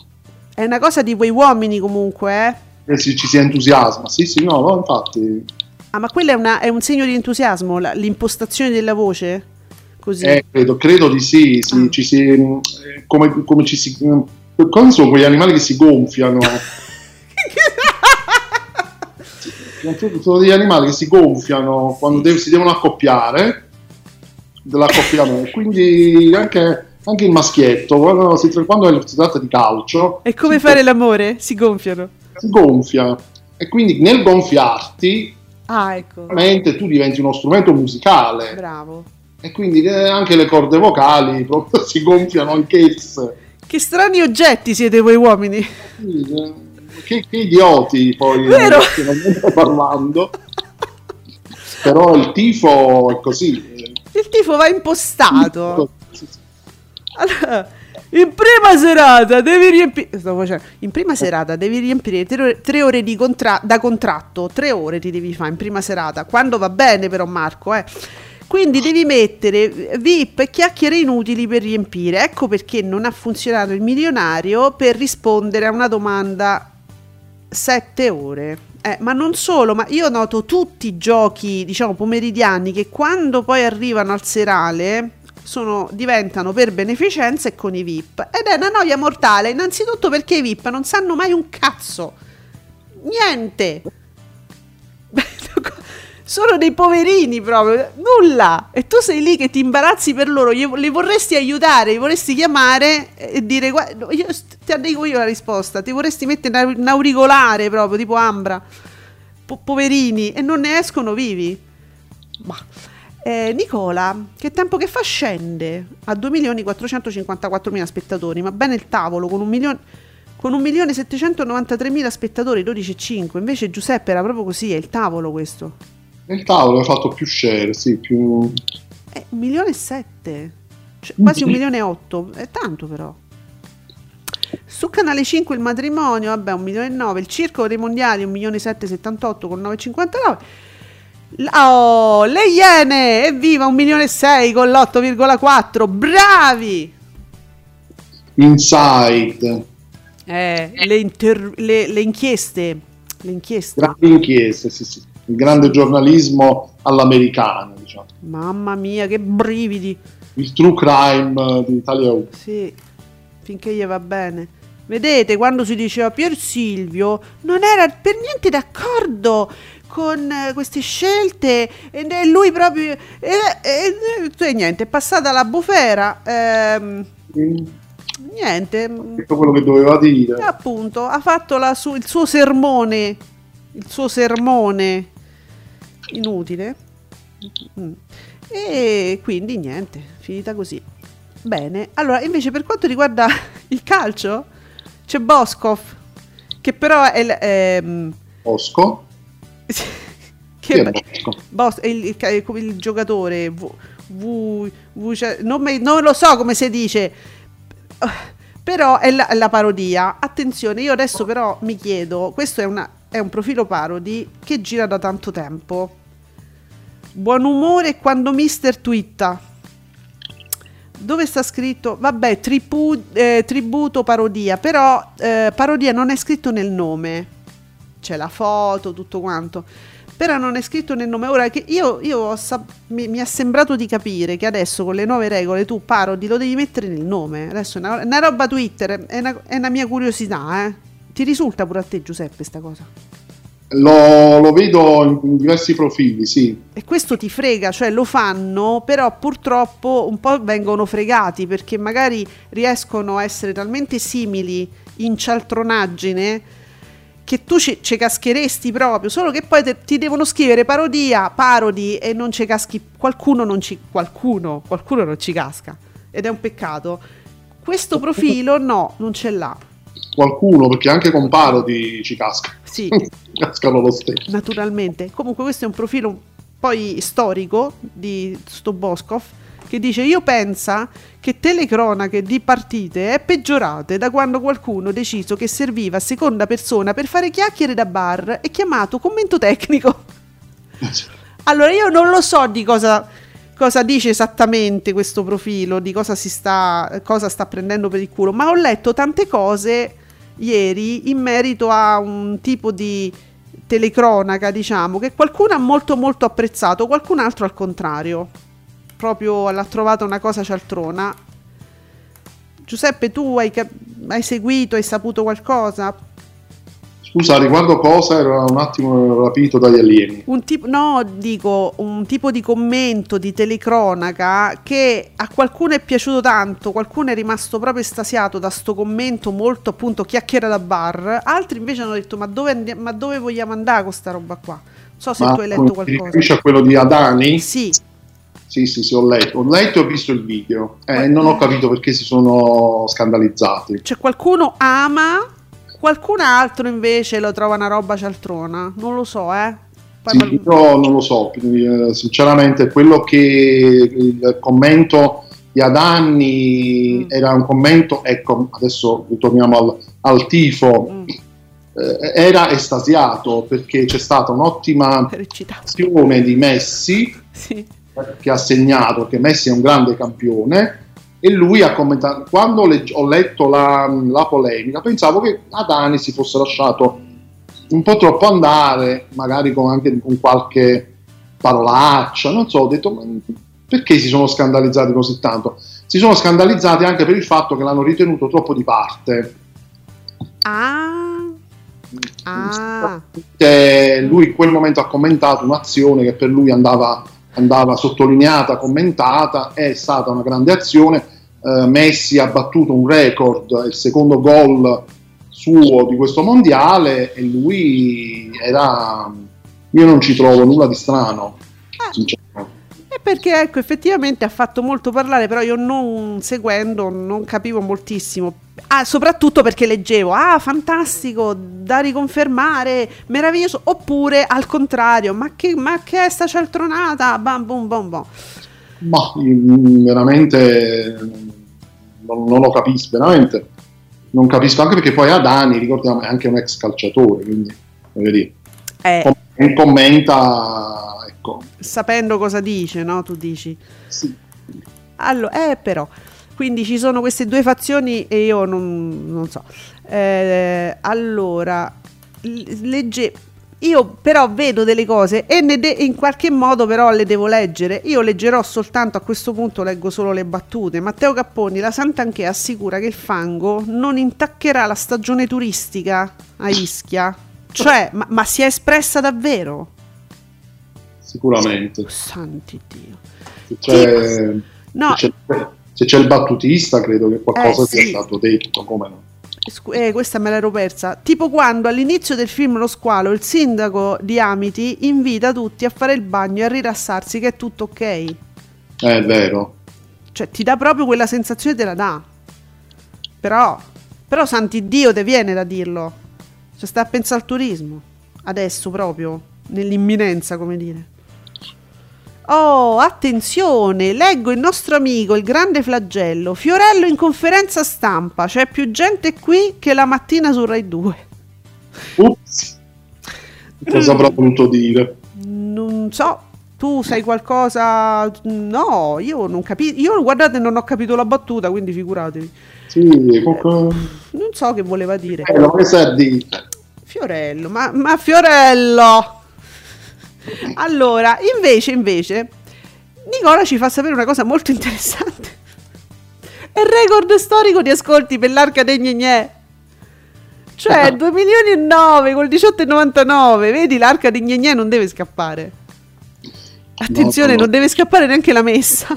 È una cosa di quei uomini comunque,
eh? eh sì, ci si entusiasma. Sì, sì, no, no infatti.
Ah, ma quello è, una, è un segno di entusiasmo, la, l'impostazione della voce? Così.
Eh, credo, credo di sì, sì ah. ci si, mm, come, come ci si mm, Cosa sono quegli animali che si gonfiano? sono degli animali che si gonfiano quando sì. si devono accoppiare dell'accoppiamento quindi anche anche il maschietto, quando si, quando si tratta di calcio...
È come fare l'amore? Si gonfiano.
Si gonfia. E quindi nel gonfiarti,
ah, ecco.
tu diventi uno strumento musicale.
Bravo.
E quindi eh, anche le corde vocali proprio si gonfiano anch'esse.
Che strani oggetti siete voi uomini.
Eh, che, che idioti poi
Vero?
parlando. Però il tifo è così.
Il tifo va impostato. Allora, in prima serata devi riempire. In prima serata devi riempire tre, tre ore contra- da contratto. Tre ore ti devi fare in prima serata. Quando va bene, però, Marco, eh. Quindi devi mettere VIP e chiacchiere inutili per riempire. Ecco perché non ha funzionato il milionario per rispondere a una domanda 7 ore. Eh, ma non solo, ma io noto tutti i giochi, diciamo, pomeridiani che quando poi arrivano al serale sono, diventano per beneficenza e con i VIP. Ed è una noia mortale, innanzitutto perché i VIP non sanno mai un cazzo. Niente. sono dei poverini proprio, nulla. E tu sei lì che ti imbarazzi per loro, li vorresti aiutare, li vorresti chiamare e dire, guarda, io, ti dico io la risposta, ti vorresti mettere un auricolare proprio, tipo Ambra. Po- poverini, e non ne escono vivi. Ma. Eh, Nicola, che tempo che fa scende a 2.454.000 spettatori, ma bene il tavolo con 1.793.000 spettatori, 12,5. Invece Giuseppe era proprio così, è il tavolo questo.
Nel tavolo ha fatto più share, sì, più...
Eh, un milione e sette, cioè, quasi un milione e otto, è tanto però. Su Canale 5 il matrimonio, vabbè, un milione e nove, il circo dei mondiali, un milione e sette, settantotto con 9,59. Oh, le Iene, evviva, un milione e sei con l'8,4, bravi!
Inside.
Eh, le, inter- le, le inchieste, le inchieste.
Grandi inchieste, sì, sì il grande giornalismo all'americana. Diciamo.
Mamma mia, che brividi!
Il true crime di Italia 1.
Sì, finché gli va bene. Vedete, quando si diceva Pier Silvio non era per niente d'accordo con eh, queste scelte e lui proprio... E, e, e, niente, è passata la bufera. Ehm, mm. Niente.
Detto quello che doveva dire.
Appunto, ha fatto su, il suo sermone. Il suo sermone inutile. Mm. E quindi niente, finita così. Bene, allora invece per quanto riguarda il calcio, c'è Boskov, che però è... è
mm, Bosco?
che è, Bosco? Bos- è il, il, il, giocatore, v, v, v, non, me, non, lo so come si dice, però è la, la, parodia. Attenzione, io adesso però mi chiedo, questo è, una, è un profilo parodi che gira da tanto tempo Buon umore quando mister twitta. Dove sta scritto? Vabbè, tripu, eh, tributo parodia, però eh, parodia non è scritto nel nome. C'è la foto, tutto quanto. Però non è scritto nel nome. Ora che io, io sap- mi, mi, è sembrato di capire che adesso con le nuove regole tu parodi lo devi mettere nel nome. Adesso è una, una roba Twitter, è una, è una mia curiosità, eh. Ti risulta pure a te, Giuseppe, sta cosa?
Lo, lo, vedo in diversi profili, sì.
E questo ti frega, cioè lo fanno, però purtroppo un po' vengono fregati perché magari riescono a essere talmente simili in cialtronaggine che tu ci, ci cascheresti proprio, solo che poi te, ti devono scrivere parodia, parodi e non ci caschi, qualcuno non ci, qualcuno, qualcuno non ci casca ed è un peccato. Questo profilo no, non ce l'ha
qualcuno, perché anche con parodi ci casca.
Sì.
Cascano lo stesso.
Naturalmente. Comunque questo è un profilo poi storico di sto Boscov che dice io penso che telecronache di partite è peggiorate da quando qualcuno ha deciso che serviva a seconda persona per fare chiacchiere da bar e chiamato commento tecnico. allora io non lo so di cosa, cosa dice esattamente questo profilo, di cosa si sta, cosa sta prendendo per il culo, ma ho letto tante cose ieri in merito a un tipo di telecronaca, diciamo, che qualcuno ha molto molto apprezzato, qualcun altro al contrario. Proprio l'ha trovata una cosa cialtrona. Giuseppe, tu hai, cap- hai seguito, hai saputo qualcosa?
Scusa, riguardo cosa era un attimo rapito dagli alieni.
Un tipo, no, dico un tipo di commento di telecronaca che a qualcuno è piaciuto tanto, qualcuno è rimasto proprio estasiato da sto commento molto appunto chiacchiera da bar, altri invece hanno detto ma dove, andiamo, ma dove vogliamo andare con sta roba qua? Non so se ma tu hai letto qualcosa.
Ti a quello di Adani?
Sì.
Sì, sì, sì, ho letto, ho letto e ho visto il video e eh, non ho capito perché si sono scandalizzati.
Cioè qualcuno ama Qualcun altro invece lo trova una roba cialtrona? Non lo so, eh.
Sì, io non lo so, eh, sinceramente quello che il commento di Adanni mm. era un commento, ecco, adesso ritorniamo al, al tifo, mm. eh, era estasiato perché c'è stata un'ottima azione di Messi sì. che ha segnato che Messi è un grande campione e lui ha commentato, quando le, ho letto la, la, polemica, pensavo che Adani si fosse lasciato un po' troppo andare, magari con, anche con qualche parolaccia, non so, ho detto, perché si sono scandalizzati così tanto? Si sono scandalizzati anche per il fatto che l'hanno ritenuto troppo di parte.
Ah. ah.
Lui in quel momento ha commentato un'azione che per lui andava, andava sottolineata, commentata, è stata una grande azione eh, Messi ha battuto un record, il secondo gol suo di questo mondiale e lui era... Io non ci trovo nulla di strano,
ah. sinceramente. E perché ecco, effettivamente ha fatto molto parlare, però io non seguendo non capivo moltissimo. Ah, soprattutto perché leggevo, ah, fantastico, da riconfermare, meraviglioso, oppure al contrario, ma che, ma che è sta cialtronata, bam, bum, bum, bum.
Ma veramente non, non, lo capisco, veramente non capisco, anche perché poi Adani, ricordiamo, è anche un ex calciatore, quindi voglio dire, eh, commenta, ecco.
Sapendo cosa dice, no? Tu dici.
Sì.
Allora, eh però, quindi ci sono queste due fazioni e io non, non so. Eh, allora, legge, io però vedo delle cose e de- in qualche modo però le devo leggere. Io leggerò soltanto a questo punto, leggo solo le battute. Matteo Capponi, la Sant'Anché assicura che il fango non intaccherà la stagione turistica a Ischia. Cioè, ma, ma si è espressa davvero?
Sicuramente. Oh,
santi Dio.
Se c'è, no. se, c'è, se c'è, il battutista, credo che qualcosa eh, sia sì. stato detto, come no?
Eh, questa me l'ero persa. Tipo quando all'inizio del film Lo squalo il sindaco di Amity invita tutti a fare il bagno e a rilassarsi, che è tutto ok.
È vero.
Cioè, ti dà proprio quella sensazione, te la dà. Però, però, santi Dio, te viene da dirlo. Cioè, sta a pensare al turismo. Adesso proprio, nell'imminenza, come dire. Oh, attenzione, leggo il nostro amico, il grande flagello. Fiorello in conferenza stampa, c'è più gente qui che la mattina su Rai 2.
Ups. Cosa avrà voluto dire?
Non so, tu sai qualcosa? No, io non capisco. Io guardate, non ho capito la battuta, quindi figuratevi.
Sì, comunque...
non so che voleva dire.
Eh.
Fiorello, ma, ma Fiorello! Allora, invece, invece, Nicola ci fa sapere una cosa molto interessante. È il record storico di ascolti per l'arca dei Gnegnè. Cioè, 2 milioni e 9 col 18,99. Vedi, l'arca di Gnegnè non deve scappare. Attenzione, no. non deve scappare neanche la messa.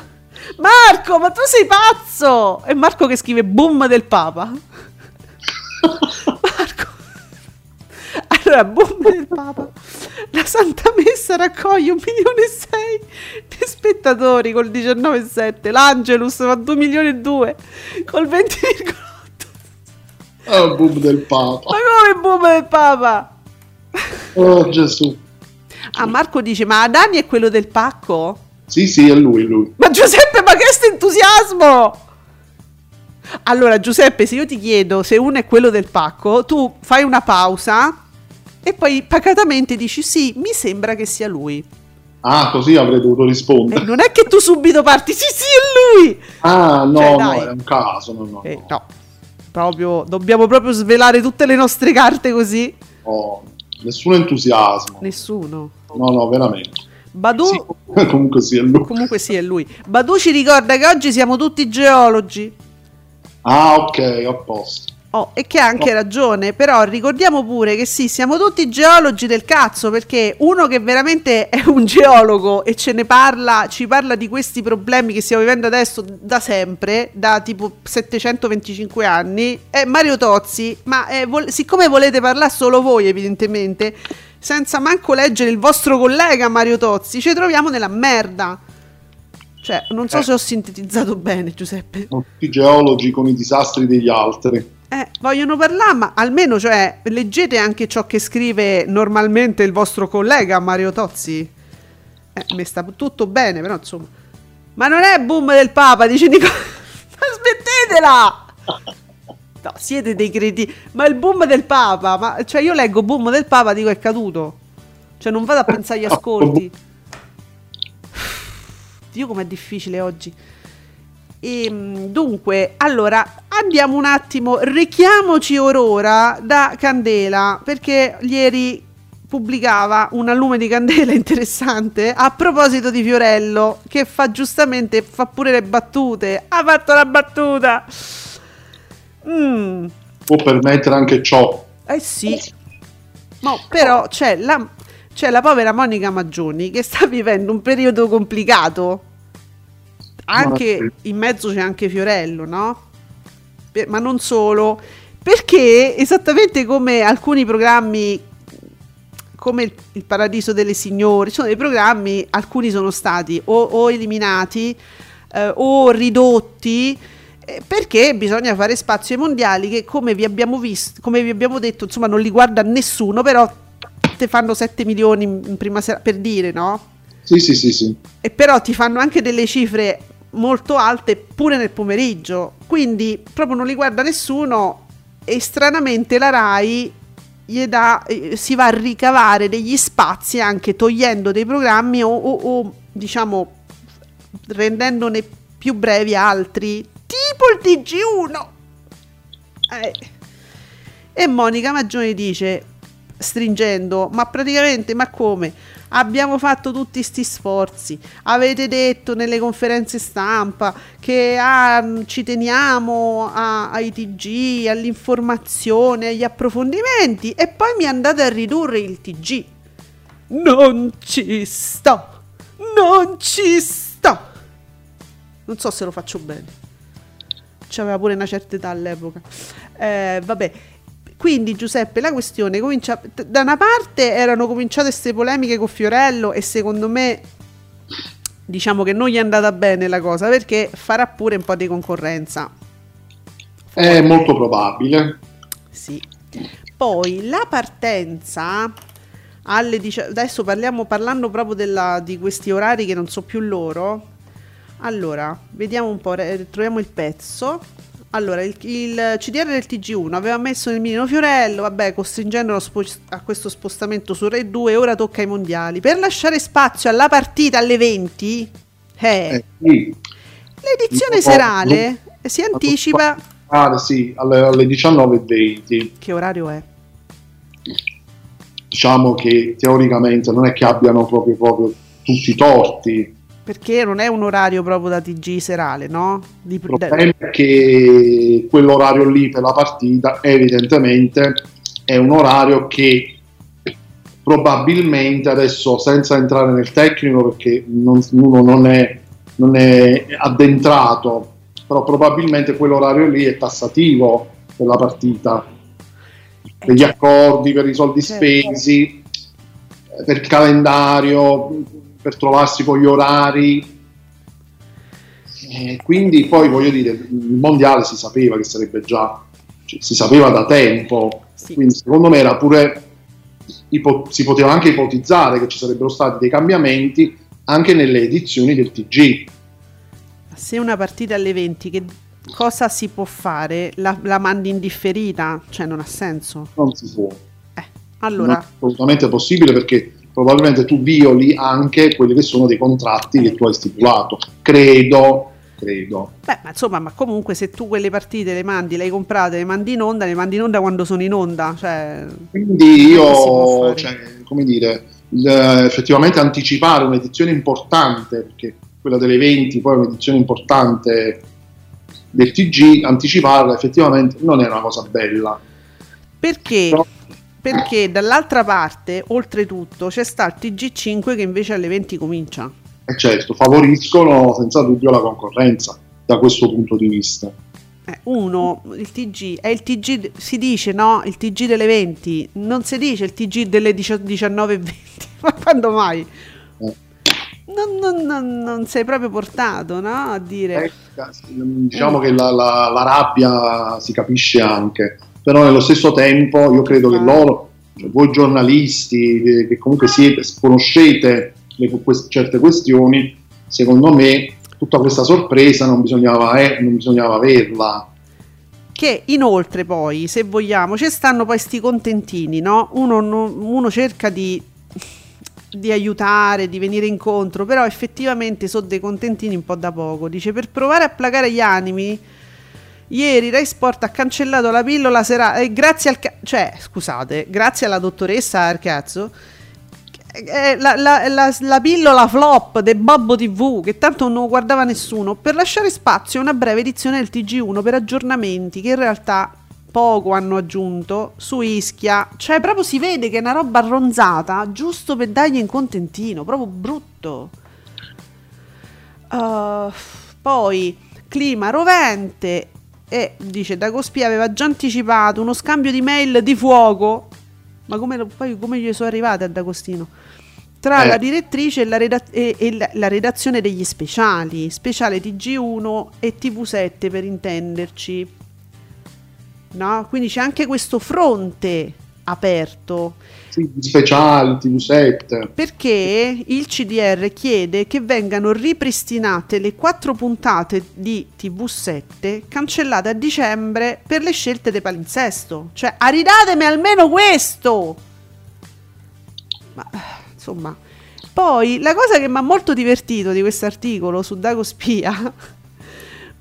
Marco, ma tu sei pazzo! È Marco che scrive boom del Papa. Allora, boom del Papa. La Santa Messa raccoglie un milione e sei di spettatori col 19,7. L'Angelus fa 2 milioni e 2 col 20,8.
È il boom del Papa.
Ma come boom del Papa?
Oh Gesù.
Ah, Marco dice, ma Adani è quello del pacco?
Sì, sì, è lui, lui.
Ma Giuseppe, ma che sto entusiasmo! Allora, Giuseppe, se io ti chiedo se uno è quello del pacco, tu fai una pausa e poi pacatamente dici sì, mi sembra che sia lui.
Ah, così avrei dovuto rispondere.
Eh, non è che tu subito parti, sì, sì, è lui.
Ah, no, cioè, no, è un caso, no, no,
eh, no. Proprio, dobbiamo proprio svelare tutte le nostre carte così.
Oh, nessun entusiasmo.
Nessuno.
No, no, veramente.
Badu sì,
comunque sì, è lui.
Comunque sì, è lui. Badu ci ricorda che oggi siamo tutti geologi.
Ah, ok, a posto.
Oh, e che ha anche oh. ragione, però ricordiamo pure che sì, siamo tutti geologi del cazzo, perché uno che veramente è un geologo e ce ne parla, ci parla di questi problemi che stiamo vivendo adesso da sempre, da tipo 725 anni, è Mario Tozzi, ma è, vo- siccome volete parlare solo voi evidentemente, senza manco leggere il vostro collega Mario Tozzi, ci troviamo nella merda. Cioè, non so eh. se ho sintetizzato bene, Giuseppe.
Tutti geologi con i disastri degli altri.
Eh, vogliono parlare, ma almeno cioè, leggete anche ciò che scrive normalmente il vostro collega Mario Tozzi. Eh, mi sta tutto bene, però insomma. Ma non è boom del Papa, dice Nicola. Ma smettetela! No, siete dei cretini. Ma il boom del Papa, ma cioè io leggo boom del Papa, dico è caduto. Cioè non vado a pensare agli ascolti. Dio com'è difficile oggi. E, ehm, dunque, allora andiamo un attimo, richiamoci Aurora da Candela perché ieri pubblicava un lume di candela interessante a proposito di Fiorello che fa giustamente, fa pure le battute. Ha fatto la battuta.
Mm. Può permettere anche ciò.
Eh sì. No, però c'è la, c'è la povera Monica Maggioni che sta vivendo un periodo complicato anche in mezzo c'è anche Fiorello, no? Per, ma non solo, perché esattamente come alcuni programmi come il, il, Paradiso delle Signore, sono dei programmi, alcuni sono stati o, o eliminati eh, o ridotti eh, perché bisogna fare spazio ai mondiali che come vi abbiamo visto, come vi abbiamo detto, insomma non li guarda nessuno, però te fanno 7 milioni in prima sera per dire, no?
Sì, sì, sì, sì.
E però ti fanno anche delle cifre molto alte pure nel pomeriggio, quindi proprio non li guarda nessuno e stranamente la RAI dà, eh, si va a ricavare degli spazi anche togliendo dei programmi o, o, o diciamo rendendone più brevi altri, tipo il TG1. Eh. E Monica Maggioni dice, stringendo, ma praticamente, ma come? Abbiamo fatto tutti questi sforzi, avete detto nelle conferenze stampa che ah, ci teniamo a, ai TG, all'informazione, agli approfondimenti e poi mi andate a ridurre il TG. Non ci sto, non ci sto. Non so se lo faccio bene. C'aveva pure una certa età all'epoca. Eh, vabbè, quindi Giuseppe, la questione comincia da una parte erano cominciate queste polemiche con Fiorello e secondo me diciamo che non gli è andata bene la cosa perché farà pure un po' di concorrenza.
È molto probabile.
Sì. Poi la partenza alle dic- adesso parliamo parlando proprio della, di questi orari che non so più loro. Allora, vediamo un po', troviamo il pezzo. Allora, il, il, CDR del TG1 aveva messo nel mirino Fiorello, vabbè, costringendolo a questo spostamento su Rai 2 ora tocca ai mondiali. Per lasciare spazio alla partita alle 20, eh, eh sì. l'edizione serale si anticipa...
Ah, sì, alle, alle 19.20.
Che orario è?
Diciamo che teoricamente non è che abbiano proprio, proprio tutti i torti
perché non è un orario proprio da TG serale, no?
Di... Il problema è che quell'orario lì per la partita evidentemente è un orario che probabilmente adesso senza entrare nel tecnico perché non, uno non è, non è addentrato, però probabilmente quell'orario lì è tassativo per la partita, per gli accordi, per i soldi certo. spesi, per il calendario, per trovarsi con gli orari. E quindi poi voglio dire, il mondiale si sapeva che sarebbe già, cioè, si sapeva da tempo, sì. quindi secondo me era pure, ipo, si poteva anche ipotizzare che ci sarebbero stati dei cambiamenti anche nelle edizioni del TG.
Se una partita alle 20, che cosa si può fare? La, la mandi indifferita? Cioè non ha senso?
Non si può.
Eh, allora... Non è
assolutamente possibile perché probabilmente tu violi anche quelli che sono dei contratti che tu hai stipulato. Credo, credo.
Beh, ma insomma, ma comunque se tu quelle partite le mandi, le hai comprate, le mandi in onda, le mandi in onda quando sono in onda. Cioè,
Quindi io, cioè, come dire, effettivamente anticipare un'edizione importante, perché quella delle 20 poi è un'edizione importante del TG, anticiparla effettivamente non è una cosa bella.
Perché? Però, perché dall'altra parte, oltretutto, c'è sta il TG5 che invece alle 20 comincia.
E eh certo, favoriscono senza dubbio la concorrenza da questo punto di vista.
Eh, uno, il TG, è il TG, si dice no, il TG delle 20, non si dice il TG delle 19 e 20, ma quando mai? Eh. Non, non, non, non, sei proprio portato no? a dire... Eh,
diciamo che la, la, la rabbia si capisce anche però nello stesso tempo io credo che ah. loro, cioè voi giornalisti che comunque siete, conoscete le, certe questioni, secondo me tutta questa sorpresa non bisognava, eh, non bisognava averla.
Che inoltre poi, se vogliamo, ci stanno poi sti contentini, no? Uno, uno cerca di, di aiutare, di venire incontro, però effettivamente sono dei contentini un po' da poco. Dice, per provare a placare gli animi Ieri Rai Sport ha cancellato la pillola serale e grazie al ca- cioè, scusate, grazie alla dottoressa Arcazzo eh, la, la, la, la, pillola flop del Babbo TV che tanto non guardava nessuno per lasciare spazio a una breve edizione del TG1 per aggiornamenti che in realtà poco hanno aggiunto su Ischia. Cioè proprio si vede che è una roba ronzata giusto per dargli in contentino proprio brutto. Uh, poi clima rovente e dice Dagospia aveva già anticipato uno scambio di mail di fuoco ma come, poi come gli sono arrivate a D'Agostino tra eh. la direttrice e la, redat- e, e la, la, redazione degli speciali speciale TG1 e TV7 per intenderci no? quindi c'è anche questo fronte aperto
sì, speciali, TV7.
Perché il CDR chiede che vengano ripristinate le quattro puntate di TV7 cancellate a dicembre per le scelte del palinsesto. Cioè, aridatemi almeno questo! Ma, insomma... Poi, la cosa che mi ha molto divertito di questo articolo su Dago Spia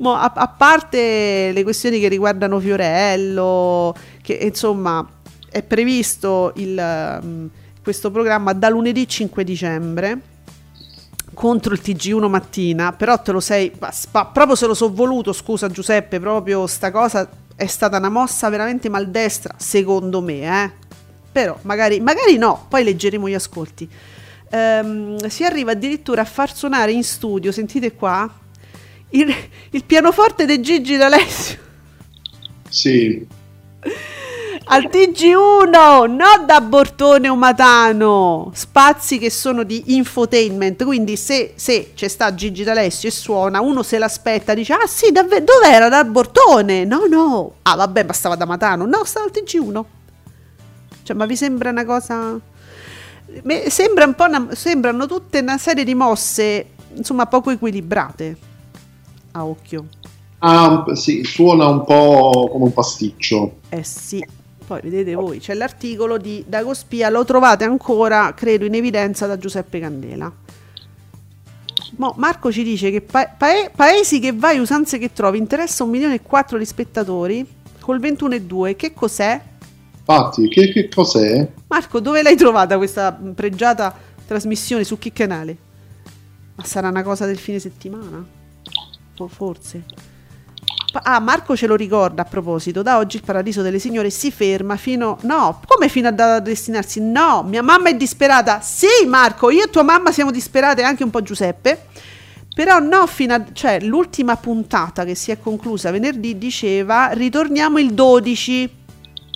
a, parte le questioni che riguardano Fiorello, che insomma è previsto il, um, questo programma da lunedì 5 dicembre contro il TG1 mattina, però te lo sei, spa, proprio se lo so voluto, scusa Giuseppe, proprio sta cosa è stata una mossa veramente maldestra, secondo me, eh. Però magari, magari no, poi leggeremo gli ascolti. Um, si arriva addirittura a far suonare in studio, sentite qua, il, il pianoforte di Gigi D'Alessio.
Sì
al TG1, non da Bortone o Matano, spazi che sono di infotainment, quindi se, se c'è sta Gigi D'Alessio e suona, uno se l'aspetta, dice, ah sì, davvero, dov'era da Bortone? No, no, ah vabbè, ma stava da Matano, no, stava al TG1. Cioè, ma vi sembra una cosa... Sembra un po una, sembrano tutte una serie di mosse, insomma, poco equilibrate, a occhio.
Ah, sì, suona un po' come un pasticcio.
Eh sì, poi vedete voi, c'è l'articolo di Dagospia, lo trovate ancora, credo, in evidenza da Giuseppe Candela. Mo Marco ci dice che pa- pa- paesi che vai, usanze che trovi, interessa un milione e quattro di spettatori col 21,2. Che cos'è?
Infatti, che, che cos'è?
Marco, dove l'hai trovata questa pregiata trasmissione? Su che canale? Ma sarà una cosa del fine settimana? O forse. Ah, Marco ce lo ricorda a proposito. Da oggi il paradiso delle signore si ferma fino. No, come fino a destinarsi? No, mia mamma è disperata. Sì, Marco, io e tua mamma siamo disperate, anche un po' Giuseppe. Però no, fino a. cioè, l'ultima puntata che si è conclusa venerdì diceva ritorniamo il 12.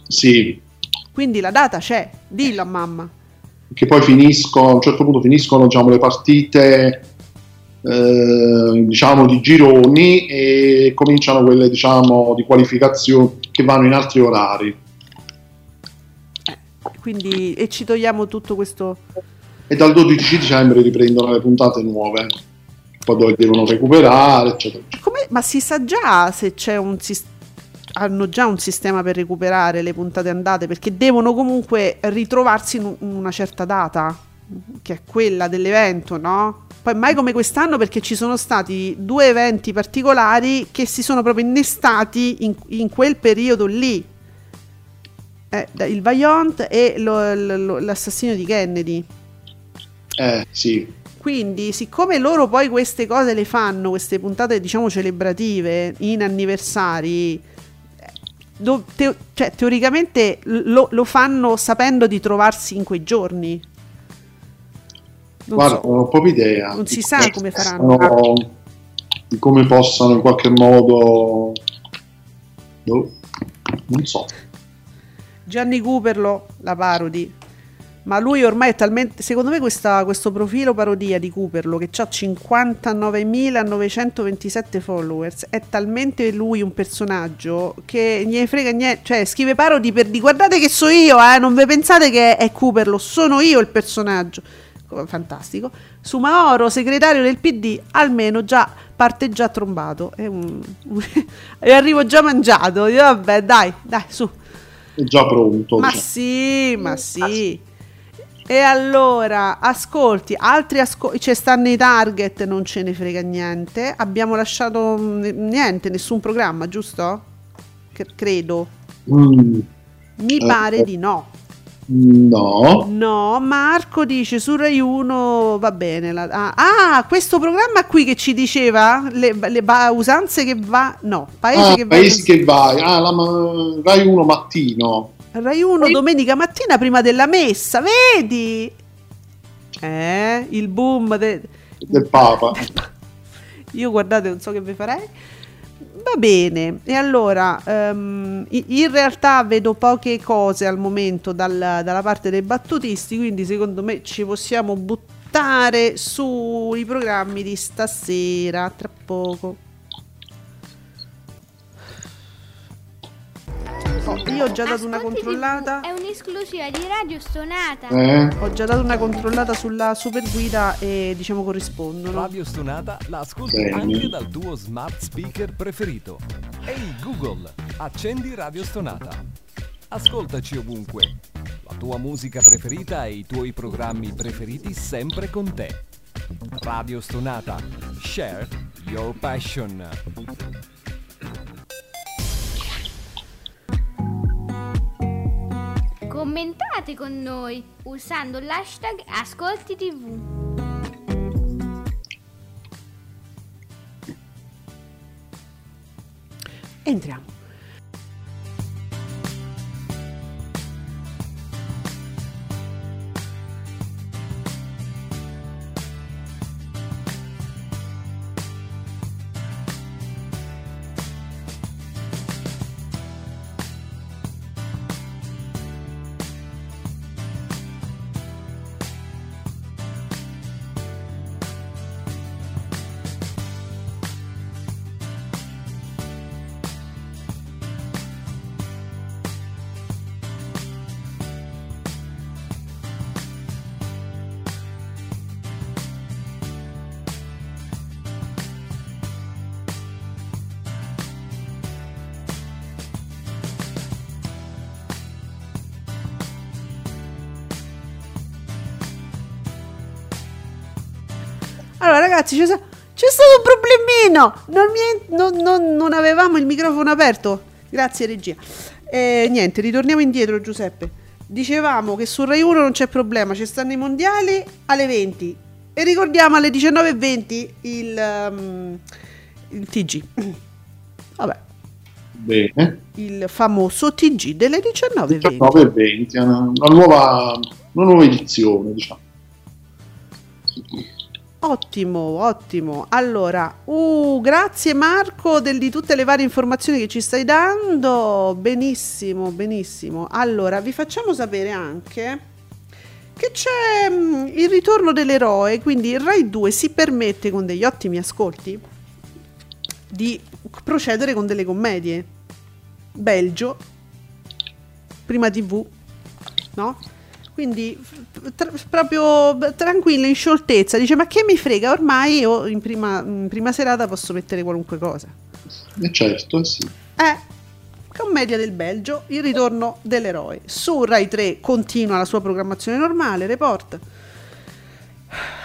Sì.
Quindi la data c'è, dillo a mamma.
Che poi finiscono, a un certo punto finiscono diciamo, le partite eh, diciamo di gironi e cominciano quelle diciamo di qualificazione che vanno in altri orari.
Quindi e ci togliamo tutto questo?
E dal 12 dicembre riprendono le puntate nuove. Poi dove devono recuperare eccetera
Come, ma si sa già se c'è un sistema hanno già un sistema per recuperare le puntate andate? Perché devono comunque ritrovarsi in una certa data che è quella dell'evento, no? Poi mai come quest'anno perché ci sono stati due eventi particolari che si sono proprio innestati in, in quel periodo lì. Eh, il Vaillant e lo, lo, l'assassinio di Kennedy.
Eh, sì.
Quindi, siccome loro poi queste cose le fanno, queste puntate diciamo celebrative in anniversari, do, te, cioè, teoricamente lo, lo, fanno sapendo di trovarsi in quei giorni.
Non Guarda, so. non ho proprio idea.
Non si sa come faranno.
Di come possano in qualche modo... Boh, non so.
Gianni Cooperlo, la parodi ma lui ormai è talmente secondo me questa, questo profilo parodia di Cooperlo che ha 59.927 followers è talmente lui un personaggio che ne frega niente cioè scrive parodi per di guardate che so io eh, non vi pensate che è Cooperlo sono io il personaggio fantastico su Maoro segretario del PD almeno già parte già trombato è un, e arrivo già mangiato io, vabbè dai dai su
è già pronto
ma cioè. sì ma sì e allora, ascolti, altri ascolti, cioè stanno i target, non ce ne frega niente. Abbiamo lasciato niente, nessun programma, giusto? C- credo. Mm. Mi eh, pare eh. di no.
No.
No, Marco dice su Rai 1 va bene. La, ah, ah, questo programma qui che ci diceva le, le ba, usanze che va. No,
paese
ah, che
paesi va. che vai. Ah, la, Rai 1 mattino.
Rai 1 domenica mattina prima della messa, vedi? Eh, il boom de...
del Papa.
Io guardate, non so che vi farei. Va bene, e allora um, in realtà vedo poche cose al momento dal, dalla parte dei battutisti, quindi secondo me ci possiamo buttare sui programmi di stasera tra poco. Oh, io ho già dato una controllata.
È un'esclusiva di Radio Stonata.
Eh? Ho già dato una controllata sulla super guida e diciamo corrispondono.
Radio Stonata la ascolti Bene. anche dal tuo smart speaker preferito. Ehi Google, accendi Radio Stonata. Ascoltaci ovunque. La tua musica preferita e i tuoi programmi preferiti sempre con te. Radio Stonata. Share your passion.
Commentate con noi usando l'hashtag Ascolti TV.
Entriamo. Ragazzi, c'è, c'è stato un problemino. Non, mi, non, non, non, avevamo il microfono aperto. Grazie, regia. E, niente, ritorniamo indietro, Giuseppe. Dicevamo che su Rai 1 non c'è problema, ci stanno i mondiali alle 20. E ricordiamo alle 19.20 il, um, il TG. Vabbè.
Bene.
Il famoso TG delle 19.20.
19.20, una, una, nuova, una nuova edizione, diciamo.
Ottimo, ottimo. Allora, uh, grazie Marco del, di tutte le varie informazioni che ci stai dando. Benissimo, benissimo. Allora, vi facciamo sapere anche che c'è mh, mm, il ritorno dell'eroe, quindi il Rai 2 si permette con degli ottimi ascolti di procedere con delle commedie. Belgio, prima TV, no? Quindi tra, proprio tranquillo, in scioltezza, dice ma che mi frega, ormai io in prima, in prima serata posso mettere qualunque cosa.
Eh certo, eh sì.
Eh, Commedia del Belgio, il ritorno dell'eroe. Su Rai 3 continua la sua programmazione normale, report.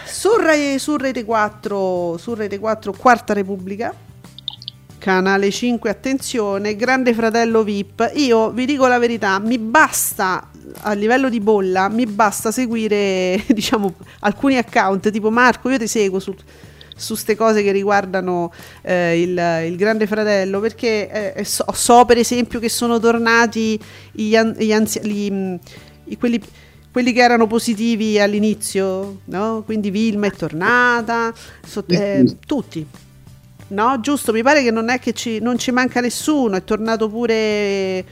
Su, Rai, su, Rete 4, su Rete 4 Quarta Repubblica, Canale 5, attenzione, Grande Fratello VIP. Io vi dico la verità, mi basta a livello di bolla, mi basta seguire, diciamo, alcuni account, tipo Marco, io ti seguo su su queste cose che riguardano eh, il, il, Grande Fratello, perché eh, so, so, per esempio che sono tornati gli, gli anziani, quelli, quelli, che erano positivi all'inizio, no? quindi Vilma è tornata, so, eh, tutti. No, giusto, mi pare che non è che ci, non ci manca nessuno, è tornato pure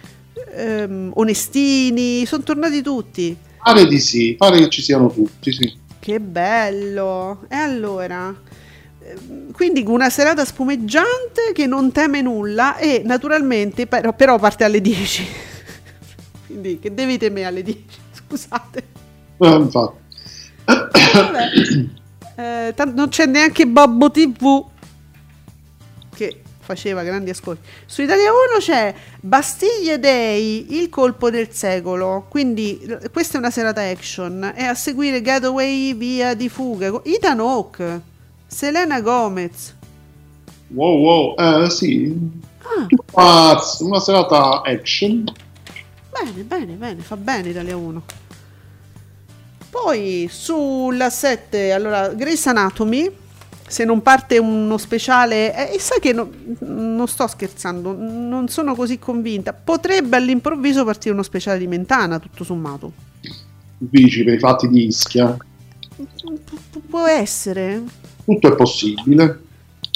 ehm, Onestini, sono tornati tutti.
Pare di sì, pare che ci siano tutti, sì.
Che bello! E allora, ehm, quindi una serata spumeggiante che non teme nulla e naturalmente però, però parte alle 10. quindi che devi temere alle 10? Scusate.
Eh, infatti.
Vabbè. Eh, t- non c'è neanche Babbo TV faceva grandi ascolti. Su Italia 1 c'è Bastiglie Day, il colpo del secolo. Quindi questa è una serata action. E a seguire Getaway via di fuga. Ethan Hawke, Selena Gomez.
Wow, wow, eh sì. Ah. Una serata action.
Bene, bene, bene, fa bene Italia 1. Poi sulla 7, allora Grace Anatomy se non parte uno speciale, eh, e sai che no, non sto scherzando, non sono così convinta. Potrebbe all'improvviso partire uno speciale di Mentana, tutto sommato.
Dici per i fatti di Ischia?
Pu- può essere.
Tutto è possibile.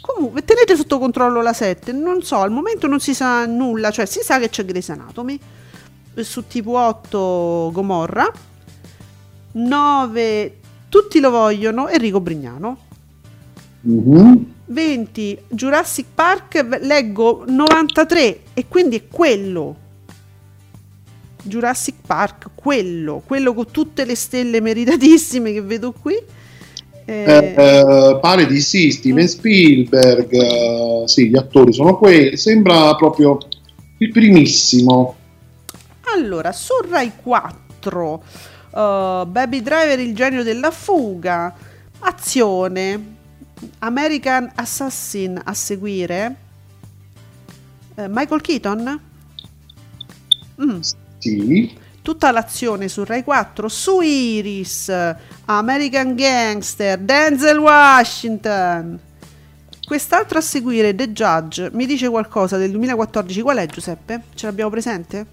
Comunque, tenete sotto controllo la 7. Non so, al momento non si sa nulla, cioè si sa che c'è Grey's Anatomy. Su tipo 8 Gomorra. 9 Tutti lo vogliono Enrico Brignano.
Mm-hmm.
20 Jurassic Park leggo 93 e quindi è quello. Jurassic Park quello quello con tutte le stelle meritatissime che vedo qui.
Eh, eh, pare di sì Steven Spielberg eh, sì gli attori sono quelli sembra proprio il primissimo.
Allora su Rai 4 uh, Baby Driver il genio della fuga azione American Assassin a seguire. Eh, Michael Keaton?
Mm. Sì.
Tutta l'azione su Rai 4, su Iris, American Gangster, Denzel Washington. Quest'altro a seguire, The Judge, mi dice qualcosa del 2014, qual è Giuseppe? Ce l'abbiamo presente?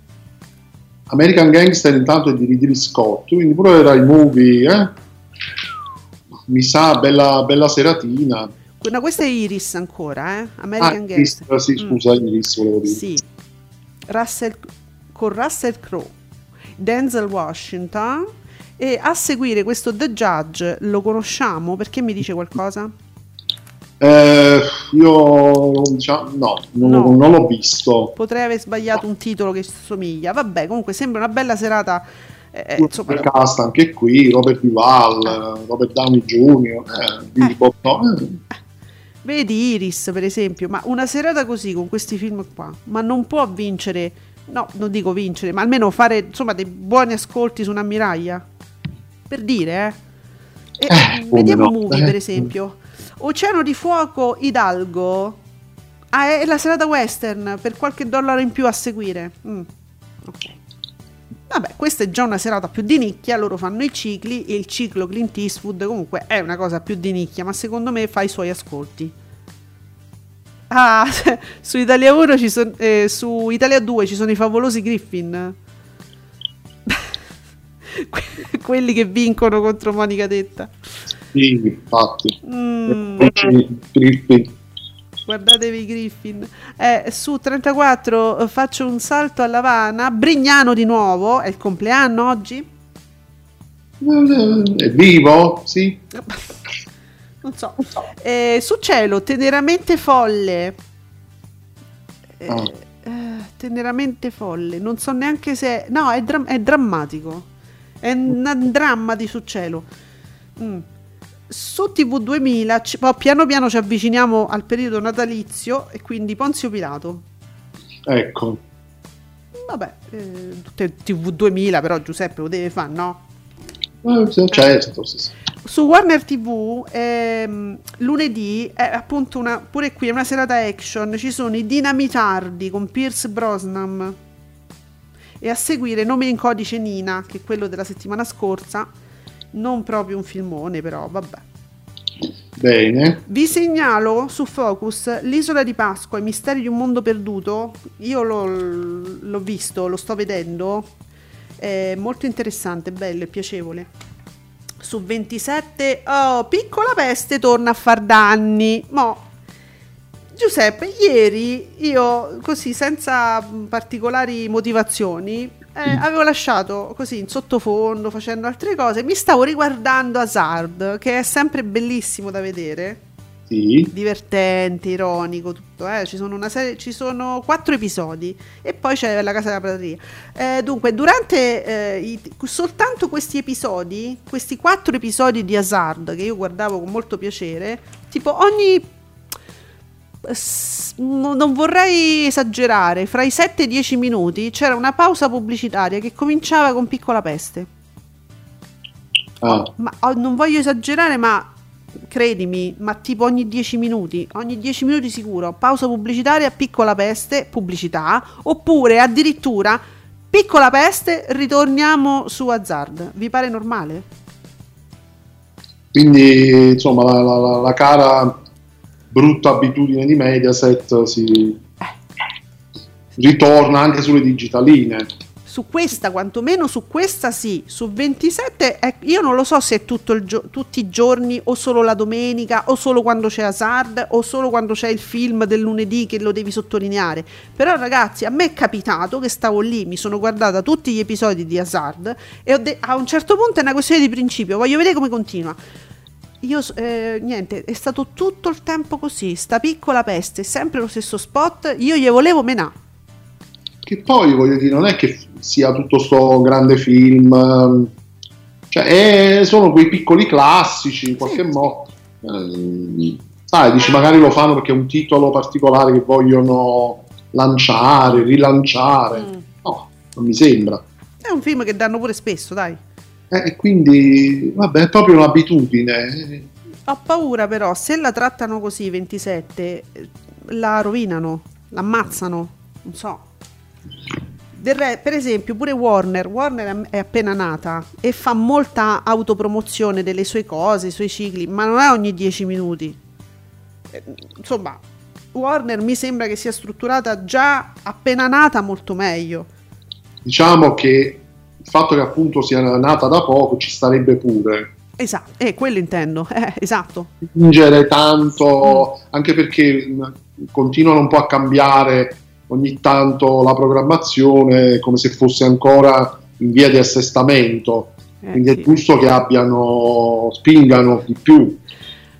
American Gangster intanto è di Ridley Scott, quindi pure era i movie, eh? Mi sa bella, bella seratina.
No, questa è Iris ancora, eh? American ah.
Iris, sì, mm. scusa. Iris volevo dire.
Sì. Russell, con Russell Crowe, Denzel Washington e a seguire questo The Judge lo conosciamo perché mi dice qualcosa?
Eh, io diciamo, no, non, no. non l'ho visto.
Potrei aver sbagliato un titolo che somiglia. Vabbè, comunque sembra una bella serata
eh, insomma, cast anche qui, Robert Duval, Robert Downey Jr. Eh, eh. No, eh.
Vedi Iris per esempio, ma una serata così con questi film qua, ma non può vincere, no, non dico vincere, ma almeno fare insomma dei buoni ascolti su un'ammiraglia. Per dire, eh. eh vediamo no. movie per esempio. Oceano di fuoco Hidalgo. Ah, è la serata western per qualche dollaro in più a seguire. Mm. Ok. Vabbè, questa è già una serata più di nicchia, loro fanno i cicli e il ciclo Clint Eastwood comunque è una cosa più di nicchia, ma secondo me fa i suoi ascolti. Ah, su Italia 1 ci sono eh, su Italia 2 ci sono i favolosi Griffin. Quelli che vincono contro Monica Detta.
Sì, infatti.
Mm. Griffin guardatevi Griffin. Eh, su 34 eh, faccio un salto a Lavana. Brignano di nuovo, è il compleanno oggi?
È vivo? Sì.
non so. Eh, su cielo, teneramente folle. Eh, oh. teneramente folle. Non so neanche se... No, è, dra- è drammatico. È un dramma di su cielo. Mm su TV 2000 c- piano piano ci avviciniamo al periodo natalizio e quindi Ponzio Pilato.
Ecco.
Vabbè, eh, TV 2000 però Giuseppe lo deve fare, no?
Eh, certo, sì, sì.
su Warner TV ehm, lunedì è appunto una, pure qui è una serata action, ci sono i dinamitardi con Pierce Brosnan e a seguire Nome in codice Nina, che è quello della settimana scorsa, non proprio un filmone però, vabbè.
Bene.
Vi segnalo su Focus L'isola di Pasqua, i misteri di un mondo perduto. Io l'ho, l'ho visto, lo sto vedendo. È molto interessante, bello e piacevole. Su 27, oh, piccola peste torna a far danni. Mo, Giuseppe, ieri io così senza particolari motivazioni eh, avevo lasciato così in sottofondo facendo altre cose. Mi stavo riguardando Hazard, che è sempre bellissimo da vedere.
Sì.
Divertente, ironico, tutto. Eh. Ci, sono una serie, ci sono quattro episodi e poi c'è la casa della prateria. Eh, dunque, durante eh, i, soltanto questi episodi, questi quattro episodi di Hazard che io guardavo con molto piacere, tipo ogni non vorrei esagerare, fra i 7 e i 10 minuti c'era una pausa pubblicitaria che cominciava con piccola peste.
Ah.
Ma oh, non voglio esagerare, ma credimi, ma tipo ogni 10 minuti, ogni 10 minuti sicuro, pausa pubblicitaria, piccola peste, pubblicità, oppure addirittura piccola peste, ritorniamo su Hazard. Vi pare normale?
Quindi, insomma, la, la, la cara brutta abitudine di Mediaset si ritorna anche sulle digitaline.
Su questa, quantomeno su questa sì, su 27 eh, io non lo so se è gio- tutti i giorni o solo la domenica o solo quando c'è Hazard o solo quando c'è il film del lunedì che lo devi sottolineare. Però ragazzi, a me è capitato che stavo lì, mi sono guardata tutti gli episodi di Hazard e de- a un certo punto è una questione di principio, voglio vedere come continua io eh, niente, è stato tutto il tempo così, sta piccola peste, sempre lo stesso spot, io gli volevo menà.
Che poi voglio dire, non è che sia tutto sto grande film, cioè è, sono quei piccoli classici in qualche sì. modo. Eh, sai, dici magari lo fanno perché è un titolo particolare che vogliono lanciare, rilanciare. Mm. No, non mi sembra.
È un film che danno pure spesso, dai.
Eh, e quindi, vabbè, è proprio un'abitudine.
Ho paura però, se la trattano così 27, la rovinano, l'ammazzano, non so. Re, per esempio, pure Warner, Warner è appena nata e fa molta autopromozione delle sue cose, i suoi cicli, ma non è ogni 10 minuti. Eh, insomma, Warner mi sembra che sia strutturata già appena nata molto meglio.
Diciamo che il fatto che appunto sia nata da poco ci starebbe pure.
Esatto, è eh, quello intendo, eh, esatto.
Spingere tanto, mm. anche perché mm, continuano un po' a cambiare ogni tanto la programmazione come se fosse ancora in via di assestamento. Eh, Quindi sì. è giusto che abbiano, spingano di più.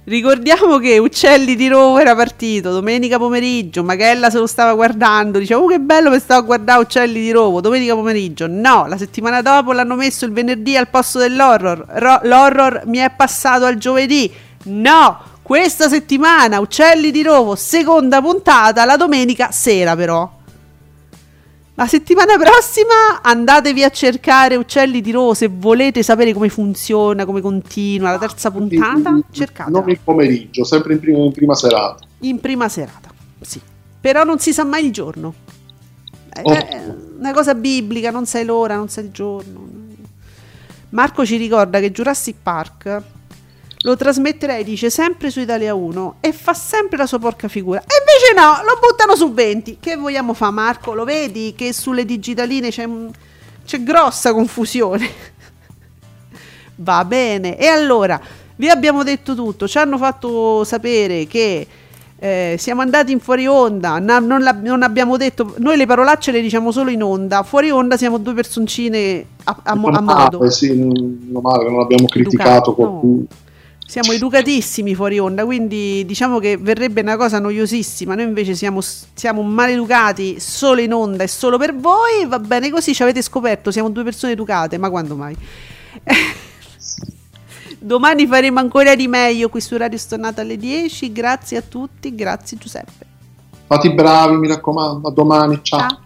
Ricordiamo che Uccelli di Roma era partito domenica pomeriggio, Magella se lo stava guardando, diceva oh che bello che stavo a guardare Uccelli di Roma, domenica pomeriggio. No, la settimana dopo l'hanno messo il venerdì al posto dell'horror. Ro- l'horror mi è passato al giovedì. No, questa settimana Uccelli di Rovo, seconda puntata, la domenica sera però. La settimana prossima andatevi a cercare Uccelli di Rose se volete sapere come funziona, come continua la terza puntata. Cercate.
Non il pomeriggio, sempre in prima, in prima, serata.
In prima serata, sì. Però non si sa mai il giorno. Oh. È una cosa biblica, non sai l'ora, non sai il giorno. Marco ci ricorda che Jurassic Park lo trasmetterei, dice, sempre su Italia 1 e fa sempre la sua porca figura. E invece no, lo buttano su 20. Che vogliamo fare, Marco? Lo vedi che sulle digitaline c'è, c'è grossa confusione. Va bene. E allora, vi abbiamo detto tutto. Ci hanno fatto sapere che... Eh, siamo andati in fuori onda, na, non, la, non, abbiamo detto, noi le parolacce le diciamo solo in onda, fuori onda siamo due personcine a, a, a, a modo.
Sì, non, male, non abbiamo criticato qualcuno. No.
Siamo educatissimi fuori onda, quindi diciamo che verrebbe una cosa noiosissima. Noi invece siamo, siamo maleducati solo in onda e solo per voi. Va bene così, ci avete scoperto, siamo due persone educate, ma quando mai? Domani faremo ancora di meglio qui su Radio Stornata alle 10. Grazie a tutti, grazie Giuseppe.
Fate bravi, mi raccomando. A domani, ciao. ciao.